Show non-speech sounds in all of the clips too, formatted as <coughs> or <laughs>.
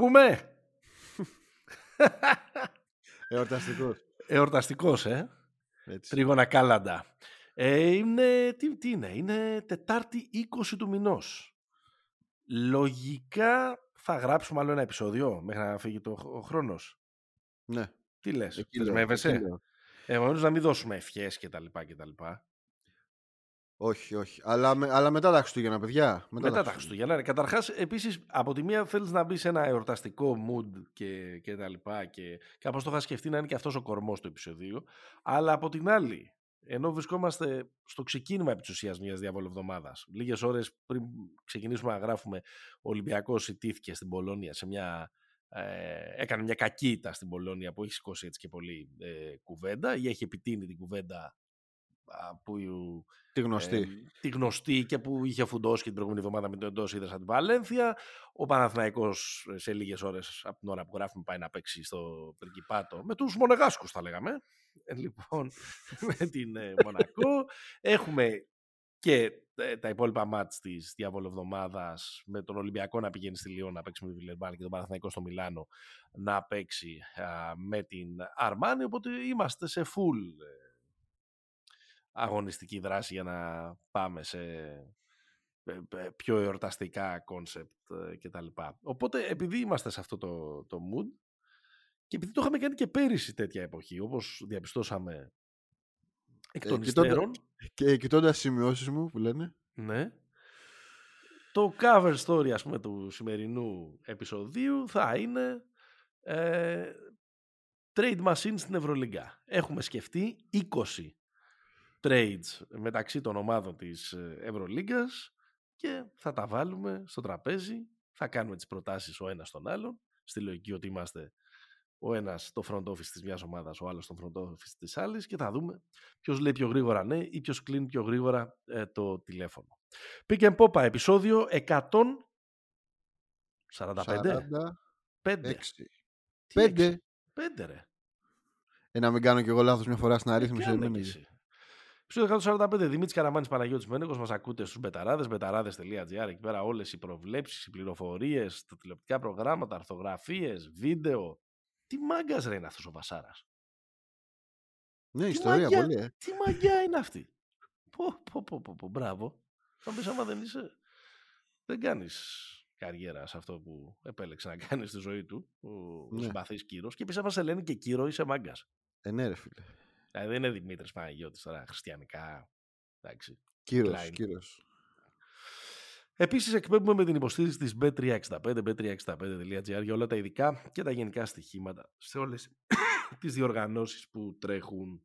Θα τα πούμε! Εορταστικός. Εορταστικός, ε. Έτσι. Τρίγωνα κάλαντα. Ε, είναι, τι, τι είναι, είναι Τετάρτη 20 του μηνός. Λογικά θα γράψουμε άλλο ένα επεισόδιο μέχρι να φύγει το, ο χρόνος. Ναι. Τι λες, Εκεί λέω, δεσμεύεσαι. εκεί λέω. Επομένως να μην δώσουμε ευχές και τα λοιπά και τα λοιπά. Όχι, όχι. Αλλά, με- αλλά μετά τα Χριστούγεννα, παιδιά. Μετά τα Χριστούγεννα. ναι. Καταρχάς, επίσης, από τη μία θέλεις να μπεις σε ένα εορταστικό mood και, και τα λοιπά και κάπως το είχα σκεφτεί να είναι και αυτός ο κορμός του επεισοδίου. Αλλά από την άλλη, ενώ βρισκόμαστε στο ξεκίνημα επί της ουσίας μιας διαβολοβδομάδας, λίγες ώρες πριν ξεκινήσουμε να γράφουμε, ο Ολυμπιακός ιτήθηκε στην Πολώνια σε μια... Ε, έκανε μια κακή ήττα στην Πολώνια που έχει σηκώσει έτσι και πολύ ε, κουβέντα ή έχει επιτείνει την κουβέντα α, που Τη γνωστή. ε, τη γνωστή και που είχε φουντώσει και την προηγούμενη εβδομάδα με το εντός είδα την Βαλένθια. Ο Παναθηναϊκός ε, σε λίγες ώρες από την ώρα που γράφουμε πάει να παίξει στο Πριγκιπάτο με τους Μονεγάσκους, θα λέγαμε. Ε, λοιπόν, <laughs> με την ε, Μονακό. Έχουμε και ε, τα υπόλοιπα μάτς της διαβολοβδομάδας με τον Ολυμπιακό να πηγαίνει στη Λιόν να παίξει με τη Βιλερμπάν και τον Παναθηναϊκό στο Μιλάνο να παίξει α, με την Αρμάνη οπότε είμαστε σε full ε, αγωνιστική δράση για να πάμε σε ε, ε, πιο εορταστικά κόνσεπτ κτλ. Οπότε επειδή είμαστε σε αυτό το, το mood και επειδή το είχαμε κάνει και πέρυσι τέτοια εποχή όπως διαπιστώσαμε εκ Ε, των κοιτώντα- υστέρων Και κοιτώντας σημειώσεις μου που λένε. ναι, το cover story ας πούμε του σημερινού επεισοδίου θα είναι ε, trade machine στην Ευρωλίγκα. Έχουμε σκεφτεί 20 trades μεταξύ των ομάδων της ε, Ευρωλίγκας και θα τα βάλουμε στο τραπέζι, θα κάνουμε τις προτάσεις ο ένας στον άλλον, στη λογική ότι είμαστε ο ένας το front office της μιας ομάδας, ο άλλος το front office της άλλης και θα δούμε ποιος λέει πιο γρήγορα ναι ή ποιος κλείνει πιο γρήγορα ε, το τηλέφωνο. Pick and Popa, επεισόδιο 145. 46. 5. Πέντε. 5 ρε. Ε, να μην κάνω κι εγώ λάθος μια φορά στην Ε, αρίθμηση. Κάνε εμένα. κι εσύ. Επεισόδιο 145. Δημήτρης Καραμάνης Παναγιώτης Μένεγος. Μας ακούτε στους μπεταράδες, μπεταράδες.gr. Εκεί πέρα όλες οι προβλέψεις, οι πληροφορίες, τα τηλεοπτικά προγράμματα, αρθρογραφίες, βίντεο. Τι μάγκας ρε είναι αυτός ο Βασάρας; Ναι, Τι ιστορία μαγιά. πολύ. Ε. Τι μαγιά είναι αυτή; Πω, πω, πω, πω, πω, μπράβο. Θα μου πεις άμα δεν είσαι, δεν κάνεις καριέρα σε αυτό που επέλεξε να κάνεις στη ζωή του ο, ο Ναι. συμπαθής Κύρος και επίσης άμα σε λένε και Κύρο είσαι μάγκας. Ε, ναι, ρε φίλε. Δηλαδή δεν είναι Δημήτρης Παναγιώτης τώρα χριστιανικά. Εντάξει. Κύριος, Klein. κύριος. Επίσης εκπέμπουμε με την υποστήριξη της bet365, bet365.gr για όλα τα ειδικά και τα γενικά στοιχήματα σε όλες <coughs> τις διοργανώσεις που τρέχουν.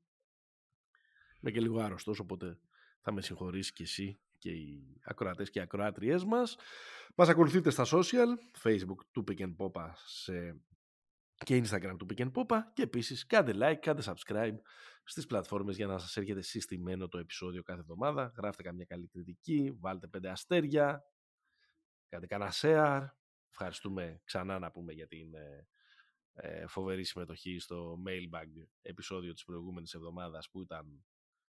Είμαι και λίγο άρρωστος, οπότε θα με συγχωρήσει και εσύ και οι ακροατές και οι ακροάτριές μας. Μας ακολουθείτε στα social, facebook του Pick and Popa σε... και instagram του Pick and Popa και επίσης κάντε like, κάντε subscribe στις πλατφόρμες για να σας έρχεται συστημένο το επεισόδιο κάθε εβδομάδα. Γράφτε καμιά καλή κριτική, βάλτε πέντε αστέρια, κάντε κανένα share. Ευχαριστούμε ξανά να πούμε για την ε, ε, φοβερή συμμετοχή στο mailbag επεισόδιο της προηγούμενης εβδομάδας που ήταν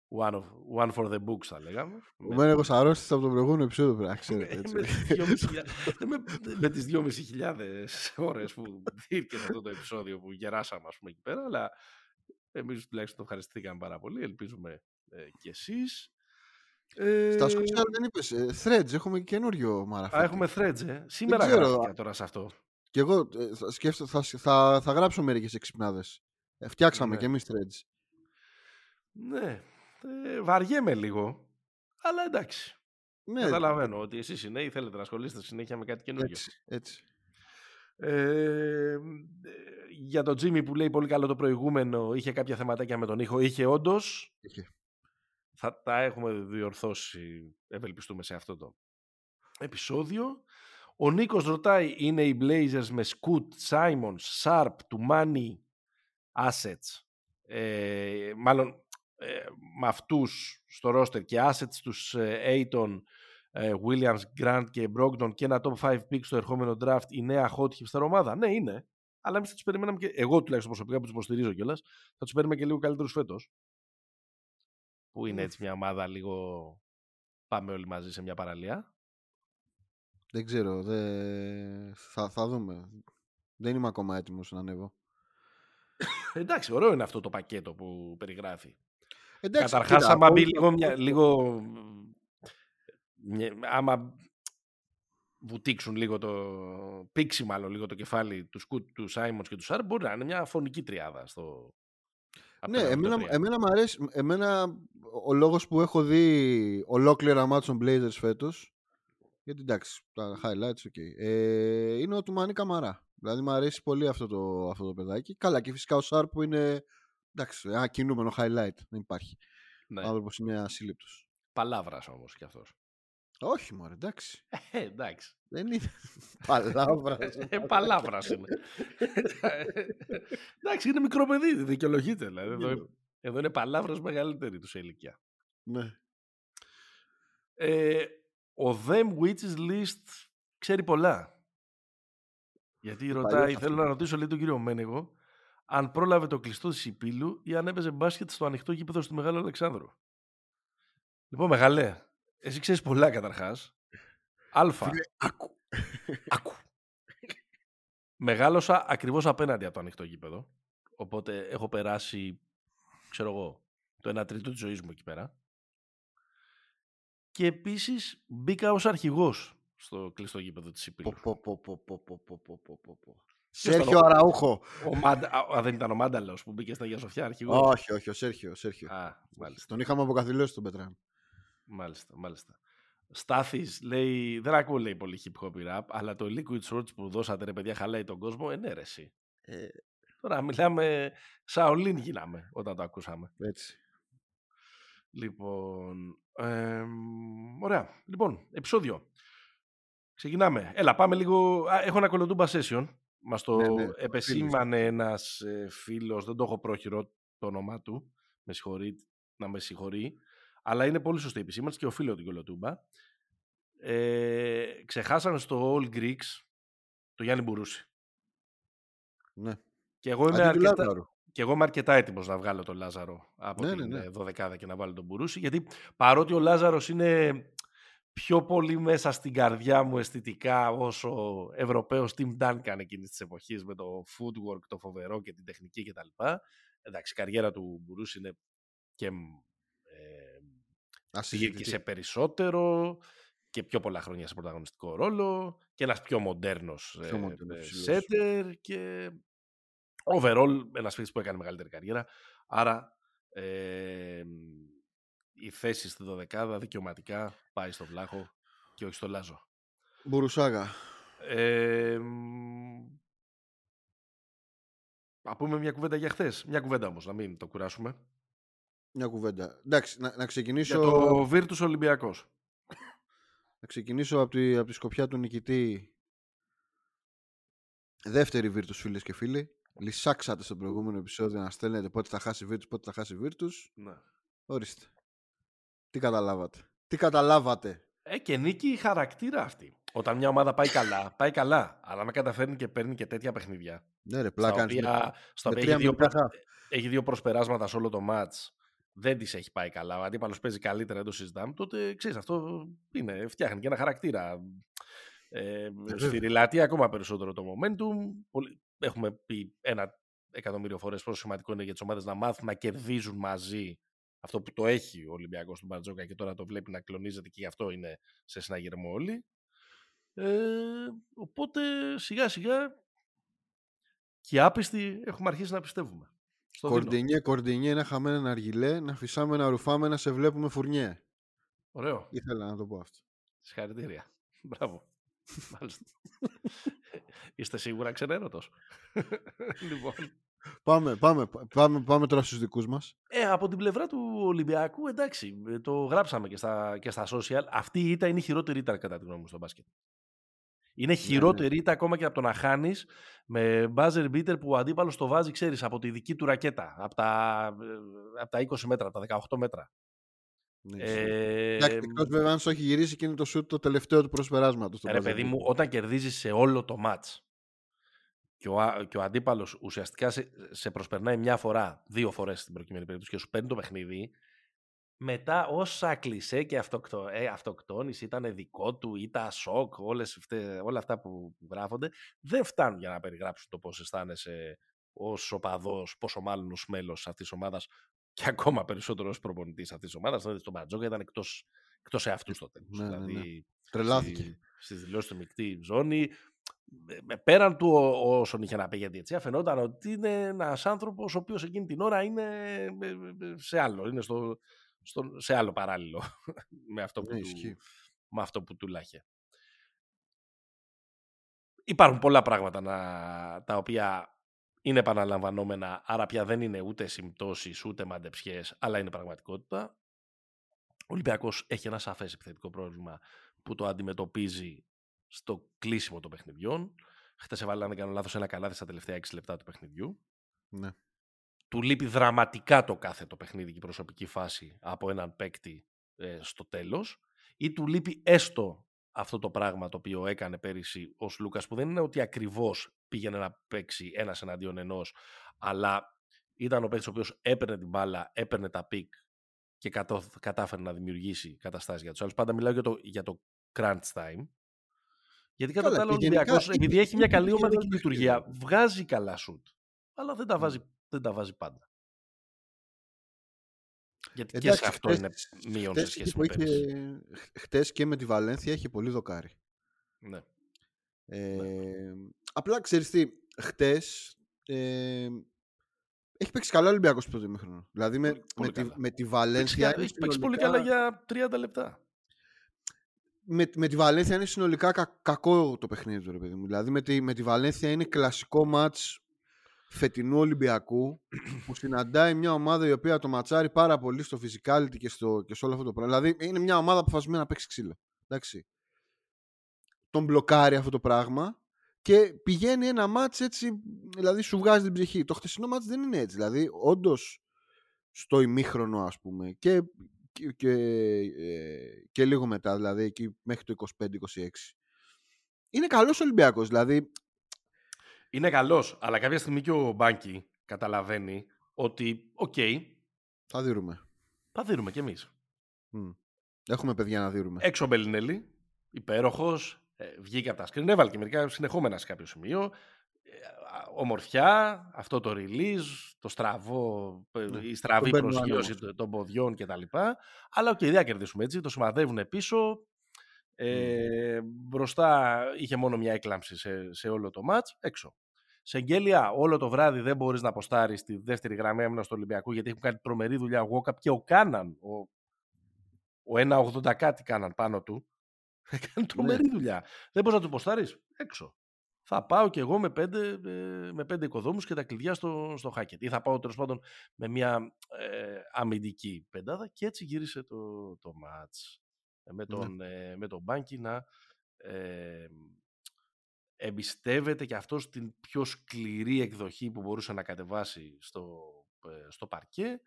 one, of, one for the books θα λέγαμε. Ο Μένεγος αρρώστησε από το προηγούμενο επεισόδιο, πρέπει να <laughs> ξέρετε. Ε, έτσι. με, τις 2.500 με, με τις 2.500 ώρες που δίρκε αυτό το επεισόδιο που γεράσαμε ας πούμε εκεί πέρα αλλά εμείς τουλάχιστον το ευχαριστήκαμε πάρα πολύ ελπίζουμε ε, και εσείς ε, Στα social δεν είπες. ε, Threads, έχουμε καινούριο μαραφέτη. Α, έχουμε threads, ε. Σήμερα ξέρω. γράφτηκα τώρα σε αυτό. Και εγώ ε, θα, σκέφτω, θα, θα, θα γράψω μερικές εξυπνάδες. Ε, φτιάξαμε Ναι. και εμείς threads. Ναι, ε, βαριέμαι λίγο, αλλά εντάξει. Ναι, Καταλαβαίνω ότι εσείς οι νέοι θέλετε να ασχολείστε συνέχεια με κάτι καινούργιο. έτσι, έτσι. Ε, ε, για τον Τζίμι που λέει πολύ καλό το προηγούμενο, είχε κάποια θεματάκια με τον ήχο. Είχε όντως. Είχε. Θα τα έχουμε διορθώσει, ευελπιστούμε σε αυτό το επεισόδιο. Ο Νίκος ρωτάει, είναι οι Blazers με Scoot, Simons, Sharp, Tumani, Assets; Ε, μάλλον ε, με αυτούς στο roster και assets τους ε, Aiton, ε, Williams, Grant και Brogdon και ένα top 5 pick στο ερχόμενο draft η νέα hot hipster ομάδα. Ναι, είναι. Αλλά εμείς θα τους περιμέναμε και. Εγώ τουλάχιστον προσωπικά που τους υποστηρίζω κιόλας, θα τους περιμέναμε και λίγο καλύτερους φέτος. Που είναι Μμ. έτσι μια ομάδα λίγο. Πάμε όλοι μαζί σε μια παραλία; Δεν ξέρω. Δε... Θα, θα δούμε. Δεν είμαι ακόμα έτοιμος να ανέβω. <coughs> Εντάξει, ωραίο είναι αυτό το πακέτο που περιγράφει. Εντάξει, Καταρχάς, κοίτα, άμα μπει όλοι- λίγο, μια, λίγο μια- άμα βουτήξουν λίγο το πήξει μάλλον λίγο το κεφάλι του Σκουτ, του Σάιμονς και του Σάρ μπορεί να είναι μια φωνική τριάδα στο Ναι, απέναντι το εμένα, τρία. εμένα μου αρέσει. Εμένα ο λόγος που έχω δει ολόκληρα μάτια των Blazers φέτος γιατί εντάξει, τα highlights, ok. Ε, είναι ο Τουμανί Καμαρά. Δηλαδή μου αρέσει πολύ αυτό το, αυτό το παιδάκι. Καλά, και φυσικά ο Σάρ που είναι. Εντάξει, ένα κινούμενο highlight. Δεν υπάρχει. Ναι. Ο άνθρωπος είναι ασύλληπτος. Παλάβρας όμως κι αυτός. Όχι, μωρέ, εντάξει. Ε, εντάξει. Δεν είναι. <laughs> Παλάβρας. Ε, Παλάβρας είναι. εντάξει, είναι μικρό παιδί, δικαιολογείται. Δηλαδή. Εδώ, εδώ είναι παλάβρας μεγαλύτερη του σε ηλικία. ναι. Ε, ο Them Witches List ξέρει πολλά. Γιατί ρωτάει, Παλιός θέλω αυτό. να ρωτήσω λέει τον κύριο Μένεγο, αν πρόλαβε το κλειστό της Υπήλου ή αν έπαιζε μπάσκετ στο ανοιχτό γήπεδο του Μεγάλου Αλεξάνδρου. Λοιπόν, Μεγαλέ, εσύ ξέρεις πολλά καταρχάς. Αλφα. Ακού. Ακού. Μεγάλωσα ακριβώς απέναντι από το ανοιχτό γήπεδο. Οπότε έχω περάσει, ξέρω εγώ, το 1 τρίτο της ζωής μου εκεί πέρα. Και επίσης μπήκα ως αρχηγός στο κλειστό γήπεδο της Υπήρου. Σέρχιο Αραούχο. Α, δεν ήταν ο Μάνταλο που μπήκε στα Γεια Σοφιά, αρχηγός. Όχι, όχι, ο Σέρχιο. Σέρχιο. Α, μάλιστα. Τον είχαμε αποκαθιλώσει τον Πετράν. Μάλιστα, μάλιστα. Στάθης λέει, δεν ακούω λέει πολύ hip hop rap, αλλά το Liquid Swords που δώσατε ρε παιδιά χαλάει τον κόσμο, ε, ναι ρε εσύ. Ε, Τώρα μιλάμε, Σαολίν γίναμε όταν το ακούσαμε. έτσι. Λοιπόν, εμ, ωραία. Λοιπόν, επεισόδιο. Ξεκινάμε. Έλα, πάμε λίγο. Α, έχω ένα κολοτούμπα session. Μας το Ναι, ναι, επεσήμανε ένας ε, φίλος, δεν το έχω πρόχειρο το όνομά του, με συγχωρεί, να με συγχωρεί, αλλά είναι πολύ σωστή η επισήμανση και οφείλω την κολοτούμπα. Ε, ξεχάσανε στο All Greeks το Γιάννη Μπουρούση. Ναι. Και εγώ είμαι Αντί του αρκετά, Λάζαρου. και εγώ είμαι αρκετά έτοιμος να βγάλω τον Λάζαρο από Ναι, την ναι, ε, ναι. δωδεκάδα και να βάλω τον Μπουρούση. Γιατί παρότι ο Λάζαρος είναι πιο πολύ μέσα στην καρδιά μου αισθητικά όσο Ευρωπαίος Tim Duncan εκείνης της εποχής με το footwork, το φοβερό και την τεχνική κτλ. Εντάξει, η καριέρα του Μπουρούση είναι και, μ, ε, πήγε και Ασυζητητή. Σε περισσότερο και πιο πολλά χρόνια σε πρωταγωνιστικό ρόλο και ένας πιο μοντέρνος Πιο ε, μοντέρνος ε, ψηλός. setter και overall ένας φίλος που έκανε μεγαλύτερη καριέρα. Άρα ε, η θέση στη δωδεκάδα δικαιωματικά πάει στο Βλάχο και όχι στο Λάζο. Μπουρουσάγα. Ε, μ, να πούμε μια κουβέντα για χθες. Μια κουβέντα όμως, να μην το κουράσουμε. Μια κουβέντα. Εντάξει, να, να ξεκινήσω, Για το Virtus Ολυμπιακός. να ξεκινήσω από τη, από τη σκοπιά του νικητή. Δεύτερη Virtus, φίλες και φίλοι. Λυσάξατε στο προηγούμενο επεισόδιο να στέλνετε πότε θα χάσει Virtus, πότε θα χάσει Virtus. Ναι. Ορίστε. Τι καταλάβατε. Τι καταλάβατε. Ε, και νίκη χαρακτήρα αυτή. Όταν μια ομάδα πάει καλά, πάει καλά. Αλλά με καταφέρνει και παίρνει και τέτοια παιχνίδια. Ναι, ρε, Στα πλάκα. οποία, στα με οποία τρία έχει, δύο, μυϊκά προ- χαφ. έχει δύο προσπεράσματα σε όλο το μάτς. Δεν της έχει πάει καλά. Ο αντίπαλος παίζει καλύτερα, δεν το συζητάμε. Τότε ξέρεις, αυτό είναι, φτιάχνει και ένα χαρακτήρα. Ε, σφυριλατεί ακόμα περισσότερο το momentum. Πολύ, έχουμε πει ένα εκατομμύριο φορές πόσο σημαντικό είναι για τις ομάδες να μάθουν να κερδίζουν μαζί αυτό που το έχει ο Ολυμπιακός του Μπαρτζόκα και τώρα το βλέπει να κλονίζεται και γι' αυτό είναι σε συναγερμό όλοι. Ε, οπότε σιγά σιγά και οι άπιστοι έχουμε αρχίσει να πιστεύουμε. Στο δίνω. Κορντινιέ, κορντινιέ, να χαμένο ένα αργυλέ, να φυσάμε, να ρουφάμε, να σε βλέπουμε φουρνιέ. Ωραίο. Ήθελα να το πω αυτό. Συγχαρητήρια. <laughs> Μπράβο. Μάλιστα. Είστε σίγουρα ξενέρωτος. <laughs> λοιπόν. Πάμε, πάμε, πάμε, πάμε τώρα στους δικούς μας. Ε, από την πλευρά του Ολυμπιακού, εντάξει, ε, το γράψαμε και στα, και στα social. Αυτή η ήττα είναι η χειρότερη ήττα κατά τη γνώμη μου στο μπάσκετ. Είναι χειρότερη ήττα ακόμα και από το να χάνεις με buzzer beater που ο αντίπαλος το βάζει, ξέρεις, από τη δική του ρακέτα. Από τα, ε, από τα 20 μέτρα, από τα 18 μέτρα. Ναι, Ε, Εντάξει, εκτός βέβαια αν σου έχει γυρίσει και είναι το σουτ το τελευταίο του προσπεράσματος. το Ρε buzzer παιδί beater. μου, όταν κερδίζεις σε όλο το μάτς και ο, α- και ο αντίπαλος ουσιαστικά σε, σε προσπερνάει μια φορά, δύο φορές στην προκειμένη περίπτωση και σου παίρνει το παιχνίδι, μετά όσα κλισέ και αυτοκτο, ε, αυτοκτόνηση ήταν δικό του ή τα σοκ, όλες, όλα αυτά που, γράφονται, δεν φτάνουν για να περιγράψουν το πώς αισθάνεσαι ως οπαδός, πόσο μάλλον ως μέλος αυτής της ομάδας και ακόμα περισσότερο ως προπονητής αυτής της ομάδας. Δηλαδή, στον Μπατζόκα ήταν εκτός, εκτός εαυτούς στο τέλος. Ναι, ναι, ναι. δηλαδή, Τρελάθηκε. Στη, στις δηλώσεις του μεικτή ζώνη, πέραν του όσον είχε να πει για διετσία, φαινόταν ότι είναι ένας άνθρωπος ο οποίος εκείνη την ώρα είναι σε άλλο, είναι στο, στο, σε άλλο παράλληλο <laughs> με αυτό που, Ναι, του, ισχύει. με αυτό που του λάχε. Υπάρχουν πολλά πράγματα να, τα οποία είναι επαναλαμβανόμενα, άρα πια δεν είναι ούτε συμπτώσεις, ούτε μαντεψιές, αλλά είναι πραγματικότητα. Ο Ολυμπιακός έχει ένα σαφές επιθετικό πρόβλημα που το αντιμετωπίζει στο κλείσιμο των παιχνιδιών. Χτες έβαλε, αν δεν κάνω λάθος, ένα καλάθι στα τελευταία 6 λεπτά του παιχνιδιού. Ναι. Του λείπει δραματικά το κάθετο παιχνίδι και η προσωπική φάση από έναν παίκτη ε, στο τέλος ή του λείπει έστω αυτό το πράγμα το οποίο έκανε πέρυσι ο Λούκας που δεν είναι ότι ακριβώς πήγαινε να παίξει ένας εναντίον ενός αλλά ήταν ο παίκτης ο οποίος έπαιρνε την μπάλα, έπαιρνε τα πικ και κατώ, κατάφερε να δημιουργήσει καταστάσεις για τους άλλους. Πάντα μιλάω για το, για το crunch time. Γιατί κατά Καλά, τα άλλα ο και γενικά Ολυμπιακός, είχε- επειδή έχει μια είχε καλή και ομαδική ρόλο λειτουργία, παιχνίδι. βγάζει καλά σουτ. Αλλά δεν τα Μμ. βάζει, δεν τα βάζει πάντα. Γιατί και Εντάξει, σε αυτό χτες- είναι μείον χτες σε εκεί σχέση που με είχε, πέρυσι. χ- χτες και με τη Βαλένθια είχε πολύ δοκάρι. Ναι. Ε, απλά ξέρεις τι, χτες ε, έχει παίξει καλά ο Ολυμπιακός στο πρώτο ημίχρονο. Δηλαδή με, Πολύ- πολύ με, τη, καλά. με τη Έχει, Βαλένθια είναι έχει παίξει πολύ συνολικά- καλά για 30 λεπτά. με, με τη Βαλένθια είναι συνολικά κα- κακό το παιχνίδι του, ρε παιδί μου. Δηλαδή με τη, με τη Βαλένθια είναι κλασικό μάτς φετινού Ολυμπιακού που συναντάει μια ομάδα η οποία το ματσάρει πάρα πολύ στο physicality και, στο, και σε όλο αυτό το πράγμα. Δηλαδή είναι μια ομάδα αποφασισμένη να παίξει ξύλο. Εντάξει. Τον μπλοκάρει αυτό το πράγμα και πηγαίνει ένα μάτς έτσι, δηλαδή σου βγάζει την ψυχή. Το χτεσινό μάτς δεν είναι έτσι. Δηλαδή όντως στο ημίχρονο ας πούμε και, και, και, ε, και λίγο μετά, δηλαδή εκεί μέχρι το 25-26. Είναι καλός Ολυμπιακός, δηλαδή Είναι καλός, αλλά κάποια στιγμή και ο Μπάνκι καταλαβαίνει ότι, οκ, θα δίνουμε. θα δίνουμε κι εμείς. Μμ. Έχουμε παιδιά να δίνουμε. Έξω ο Μπελινέλη, υπέροχος, ε, βγήκε από τα σκριν, έβαλε και μερικά συνεχόμενα σε κάποιο σημείο. Ε, α, ομορφιά, αυτό το release, το στραβό, ε, Ναι, η στραβή τον παίρνει ο προσγείωση άνεμος. των- των ποδιών κτλ. Αλλά οκ, δεν θα κερδίσουμε έτσι, το σημαδεύουν πίσω. Ε, Μπροστά είχε μόνο μια έκλαμψη σε, σε όλο το μάτς, έξω. Σε Γκέλια, όλο το βράδυ δεν μπορείς να αποστάρεις τη δεύτερη γραμμή άμυνα του Ολυμπιακού γιατί έχουν κάνει τρομερή δουλειά ο Walkup και ο Κάναν. Ο, ο 1,80 κάτι κάναν πάνω του. <laughs> Έκανε τρομερή δουλειά. Δεν μπορείς να του ποστάρεις έξω. Θα πάω κι εγώ με πέντε, ε, με πέντε οικοδόμους και τα κλειδιά στο, στο Hackett. Ή θα πάω τέλος πάντων με μια ε, αμυντική πεντάδα και έτσι γύρισε το, το match. Ε, με τον, ε, με τον Μπάνκι να ε, εμπιστεύεται και αυτός την πιο σκληρή εκδοχή που μπορούσε να κατεβάσει στο, ε, στο παρκέ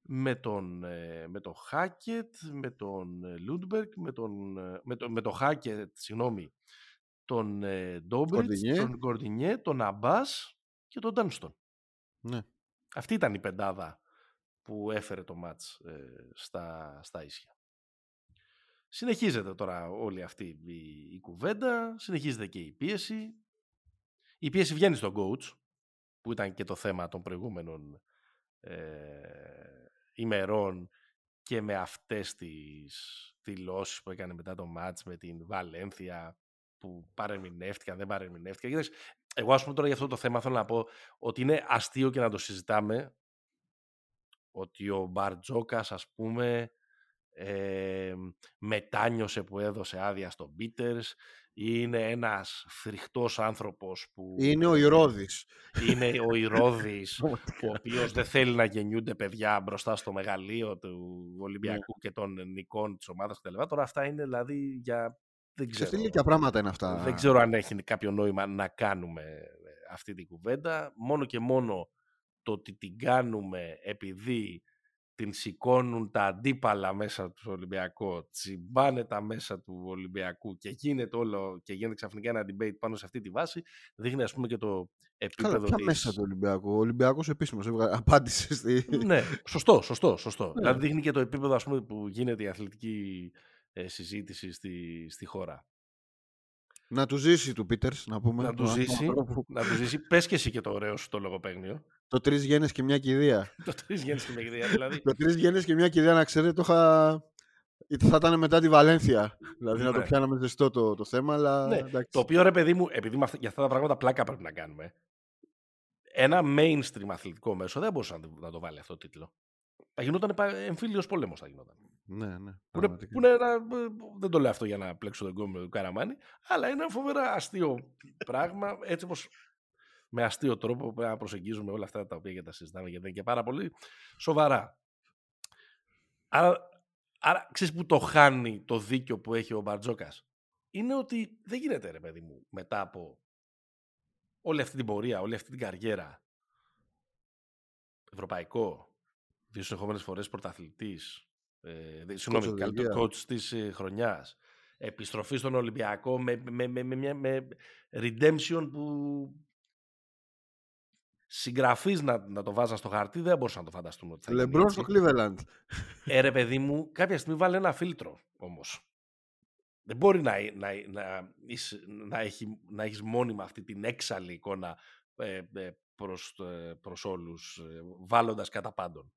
με τον, ε, με τον Χάκετ, με τον ε, Λούντμπεργκ, με τον, ε, με το, με τον Χάκετ, συγγνώμη, τον ε, Ντόμπριτς, Κορντινιέ. τον Κορντινιέ, τον Αμπάς και τον Ντάνστον. Ναι. Αυτή ήταν η πεντάδα που έφερε το μάτς ε, στα, στα ίσια. Συνεχίζεται τώρα όλη αυτή η, η κουβέντα, συνεχίζεται και η πίεση. Η πίεση βγαίνει στον coach, που ήταν και το θέμα των προηγούμενων ε, ημερών και με αυτές τις δηλώσεις που έκανε μετά το μάτς με την Βαλένθια που παρεμηνεύτηκαν, δεν παρεμηνεύτηκαν. Κοίταξε, εγώ ας πούμε τώρα για αυτό το θέμα θέλω να πω ότι είναι αστείο και να το συζητάμε ότι ο Μπαρτζόκας ας πούμε ε, μετάνιωσε που έδωσε άδεια στον Πίτερς είναι ένας φρικτός άνθρωπος που Είναι ο Ηρώδης. είναι ο Ηρώδης <laughs> ο οποίος δεν θέλει να γεννιούνται παιδιά μπροστά στο μεγαλείο του Ολυμπιακού και των νικών της ομάδας κτλ. Τώρα αυτά είναι δηλαδή για... Δεν ξέρω, Ξεφτύλικα πράγματα είναι αυτά. δεν ξέρω αν έχει κάποιο νόημα να κάνουμε αυτή την κουβέντα. Μόνο και μόνο το ότι την κάνουμε επειδή την σηκώνουν τα αντίπαλα μέσα τους Ολυμπιακού, τσιμπάνε τα μέσα του Ολυμπιακού και γίνεται όλο και γίνεται ξαφνικά ένα debate πάνω σε αυτή τη βάση, δείχνει ας πούμε και το επίπεδο Καλά, ποια της... μέσα του Ολυμπιακού; Ο Ολυμπιακός επίσημος έβγα- απάντησε στη... Ναι, σωστό, σωστό, σωστό. Ναι. Δηλαδή δείχνει και το επίπεδο ας πούμε, που γίνεται η αθλητική ε, συζήτηση στη, στη χώρα. να του ζήσει του Πίτερς, να πούμε. Να του τον ζήσει, άνθρωπο. να του ζήσει. Πες και εσύ και το ωραίο σου το λογοπαίγνιο. Το τρεις γένες και μια κηδεία. <laughs> το τρεις γέννης και με κηδεία, δηλαδή. το τρεις γένες και μια κηδεία, να ξέρετε, το είχα... Θα ήταν μετά τη Βαλένθια. Δηλαδή να το Ναι. πιάναμε ζεστό το, το θέμα, αλλά Ναι, εντάξει. Το οποίο ρε παιδί μου, επειδή με αυτά, για αυτά τα πράγματα πλάκα πρέπει να κάνουμε, ένα mainstream αθλητικό μέσο δεν μπορούσε να, το- να το βάλει αυτό το τίτλο. Θα γινόταν εμφύλιος πόλεμος θα γινόταν. Ναι, ναι. Που είναι, πραγματικά. που είναι ένα, ε, δεν το λέω αυτό για να πλέξω τον κόμμα του Καραμάνη, αλλά είναι ένα φοβερά αστείο πράγμα, έτσι όπως με αστείο τρόπο πρέπει να προσεγγίζουμε όλα αυτά τα οποία και τα συζητάμε γιατί είναι και πάρα πολύ σοβαρά. Άρα, άρα ξέρεις που το χάνει το δίκιο που έχει ο Μπαρτζόκας; Είναι ότι δεν γίνεται ρε παιδί μου μετά από όλη αυτή την πορεία, όλη αυτή την καριέρα ευρωπαϊκό, δύο συνεχόμενες φορές πρωταθλητής, ε, δε- συγγνώμη, of the καλύτερο year. coach της ε, χρονιάς, επιστροφή στον Ολυμπιακό με, με, με, με, μια- με redemption που συγγραφείς να, να το βάζαν στο χαρτί δεν μπορούσαν να το φανταστούν ότι θα γίνει Λεμπρόν έτσι. στο Cleveland. Ε, ρε παιδί μου, κάποια στιγμή βάλε ένα φίλτρο όμως. Δεν μπορεί να, να, να, είσαι- να, έχει, να έχεις μόνιμα αυτή την έξαλλη εικόνα ε, ε, προς, ε, προς όλους, ε, βάλλοντας κατά πάντων.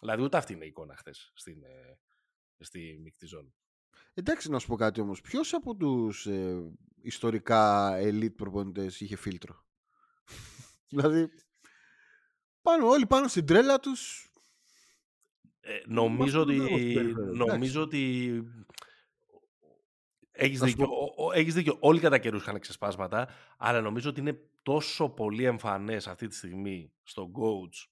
Δηλαδή ούτε αυτή είναι η εικόνα χθες στην, ε, στη μεικτή ζώνη. Εντάξει, να σου πω κάτι όμως. Ποιος από τους ε, ιστορικά elite προπονητές είχε φίλτρο; Δηλαδή, πάνω, όλοι πάνω στην τρέλα τους. Ε, νομίζω, αυτό δεν ότι, έχω στην περιφέρεια, εντάξει. νομίζω ότι έχεις Να σου δίκιο, πω- ο- ο- έχεις δίκιο. Όλοι κατά καιρούς είχαν ξεσπάσματα, αλλά νομίζω ότι είναι τόσο πολύ εμφανές αυτή τη στιγμή στον coach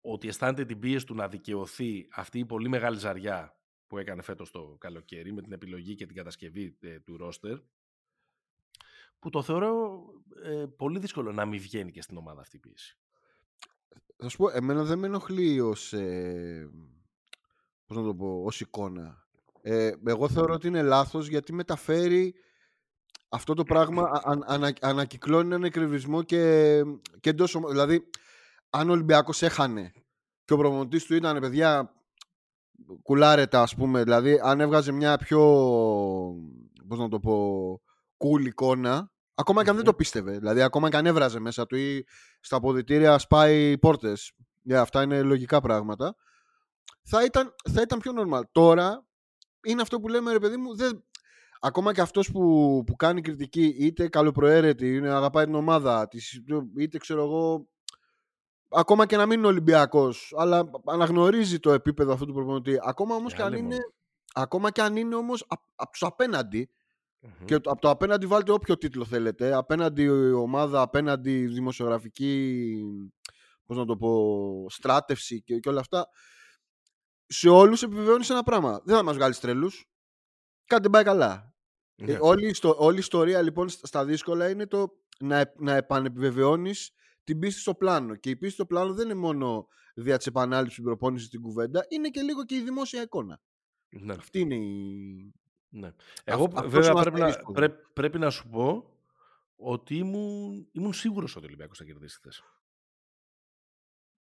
ότι αισθάνεται την πίεση του να δικαιωθεί αυτή η πολύ μεγάλη ζαριά που έκανε φέτος το καλοκαίρι με την επιλογή και την κατασκευή ε, του ρόστερ που το θεωρώ ε, πολύ δύσκολο να μην βγαίνει και στην ομάδα αυτή η πίεση. Θα σου πω, εμένα δεν με ενοχλεί ως, ε, πώς να το πω, ως εικόνα. Ε, εγώ θεωρώ ότι είναι λάθος γιατί μεταφέρει αυτό το πράγμα, α- αν- ανα- ανακυκλώνει έναν εκρεβισμό και, και εντός ομα- Δηλαδή, αν ο Ολυμπιακός έχανε και ο προπονητής του ήταν, παιδιά, κουλάρετα, ας πούμε, δηλαδή, αν έβγαζε μια πιο, πώς να το πω, cool εικόνα, ακόμα και αν δεν το πίστευε, δηλαδή, ακόμα και αν έβραζε μέσα του ή στα αποδητήρια σπάει πόρτες, yeah, αυτά είναι λογικά πράγματα, θα ήταν, θα ήταν πιο normal. Τώρα, είναι αυτό που λέμε, ρε παιδί μου, δεν, ακόμα και αυτός που, που κάνει κριτική είτε καλοπροαίρετη, είναι, αγαπάει την ομάδα της, είτε ξέρω εγώ ακόμα και να μην είναι Ολυμπιακός αλλά αναγνωρίζει το επίπεδο αυτού του προπονητή. Ακόμα όμως Ε, και αν άλλη είναι μόνο. ακόμα και αν είναι όμως απ- από τους απέναντι Μμμ. και από το απέναντι βάλτε όποιο τίτλο θέλετε απέναντι η ομάδα, απέναντι η δημοσιογραφική πώς να το πω στράτευση και, και όλα αυτά σε όλους επιβεβαιώνεις ένα πράγμα δεν θα μας βγάλεις τρελούς κάτι δεν πάει καλά Ναι. ε, όλη, η ιστο- όλη η ιστορία λοιπόν στα- στα δύσκολα είναι το να, επ- να επανεπιβεβαιώνεις την πίστη στο πλάνο. Και η πίστη στο πλάνο δεν είναι μόνο δια της επανάληψης στην προπόνηση στην κουβέντα, είναι και λίγο και η δημόσια εικόνα. Ναι. Αυτή είναι η... Ναι. Εγώ αυτός βέβαια είναι ο πρέπει να, αστερίσκος. πρέ- πρέπει να σου πω ότι ήμουν, ήμουν σίγουρος ότι ο Ολυμπιακός θα κερδίσει χθες.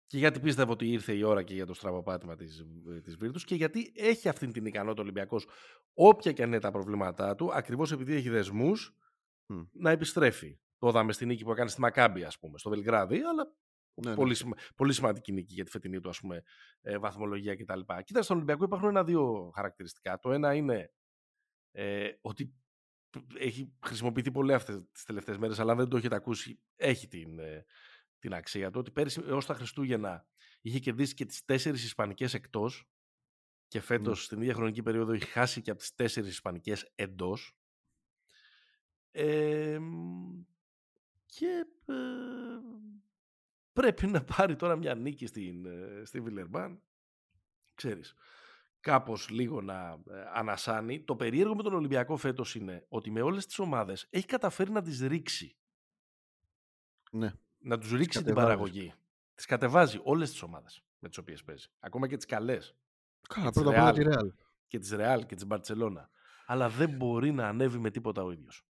Και γιατί πίστευα ότι ήρθε η ώρα και για το στραβοπάτημα της, ε, της Βίρτους και γιατί έχει αυτή την ικανότητα ο Ολυμπιακός όποια και αν είναι τα προβλήματά του, ακριβώς επειδή έχει δεσμούς, Μμ. να επιστρέφει. Το είδαμε στη νίκη που έκανε στη Μακάμπη, ας πούμε, στο Βελιγράδι, αλλά Ναι, ναι. πολύ, σημα- πολύ σημαντική νίκη για τη φετινή του ας πούμε, ε, βαθμολογία κτλ. Κοίτα, στον Ολυμπιακό υπάρχουν ένα-δύο χαρακτηριστικά. Το ένα είναι ε, ότι έχει χρησιμοποιηθεί πολύ αυτές τις τελευταίες μέρες, αλλά αν δεν το έχετε ακούσει, έχει την, ε, την αξία του. Ότι πέρυσι έως τα Χριστούγεννα είχε κερδίσει και τις τέσσερις Ισπανικές εκτός και φέτος στην ίδια χρονική περίοδο έχει χάσει και από τις τέσσερις Ισπανικές εντός. Ε, και ε, πρέπει να πάρει τώρα μια νίκη στην, ε, στη Βιλερμπάν. Ξέρεις, κάπως λίγο να ε, ανασάνει. Το περίεργο με τον Ολυμπιακό φέτος είναι ότι με όλες τις ομάδες έχει καταφέρει να τις ρίξει. Ναι. Να τους ρίξει την κατεβάζει. παραγωγή. Τις κατεβάζει όλες τις ομάδες. με τις οποίες παίζει. Ακόμα και τις καλές. Καλά, πρώτα απ' όλα τη Real. Και τη Real και τη Barcelona. Αλλά δεν μπορεί να ανέβει με τίποτα ο ίδιος.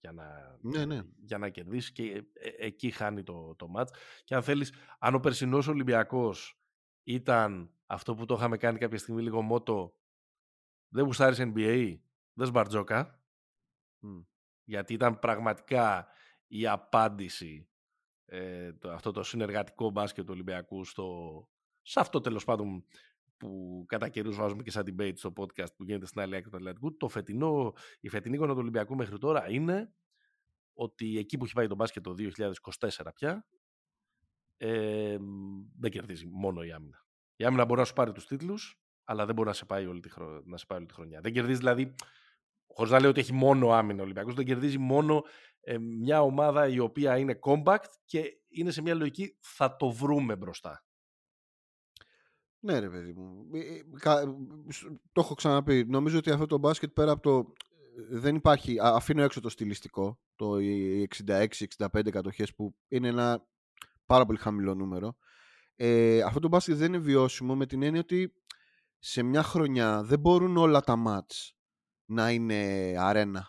Για να, ναι, ναι. για να κερδίσει και ε, ε, εκεί χάνει το, το μάτς. Και αν θέλεις, αν ο περσινός Ολυμπιακός ήταν αυτό που το είχαμε κάνει κάποια στιγμή λίγο μότο δεν γουστάρεις NBA, δεν σμπαρτζόκα. Γιατί ήταν πραγματικά η απάντηση ε, το, αυτό το συνεργατικό μπάσκετ του Ολυμπιακού στο, σε αυτό τέλος πάντων που κατά καιρούς βάζουμε και σαν debate στο podcast που γίνεται στην άλλη άκρη του Ατλαντικού. Το φετινό, η φετινή εικόνα του Ολυμπιακού μέχρι τώρα είναι ότι εκεί που έχει πάει το μπάσκετ το 2024 πια ε, δεν κερδίζει μόνο η άμυνα. Η άμυνα μπορεί να σου πάρει τους τίτλους, αλλά δεν μπορεί να σε πάει όλη τη, χρο... να σε πάει όλη τη χρονιά. Δεν κερδίζει δηλαδή, χωρίς να λέω ότι έχει μόνο άμυνα ο Ολυμπιακός, δεν κερδίζει μόνο ε, μια ομάδα η οποία είναι compact και είναι σε μια λογική θα το βρούμε μπροστά. Ναι ρε παιδί μου. Ε, ε, το έχω ξαναπεί. Νομίζω ότι αυτό το μπάσκετ πέρα από το... Δεν υπάρχει, αφήνω έξω το στιλιστικό, το 66-65 κατοχές που είναι ένα πάρα πολύ χαμηλό νούμερο. Ε, αυτό το μπάσκετ δεν είναι βιώσιμο με την έννοια ότι σε μια χρονιά δεν μπορούν όλα τα μάτς να είναι αρένα.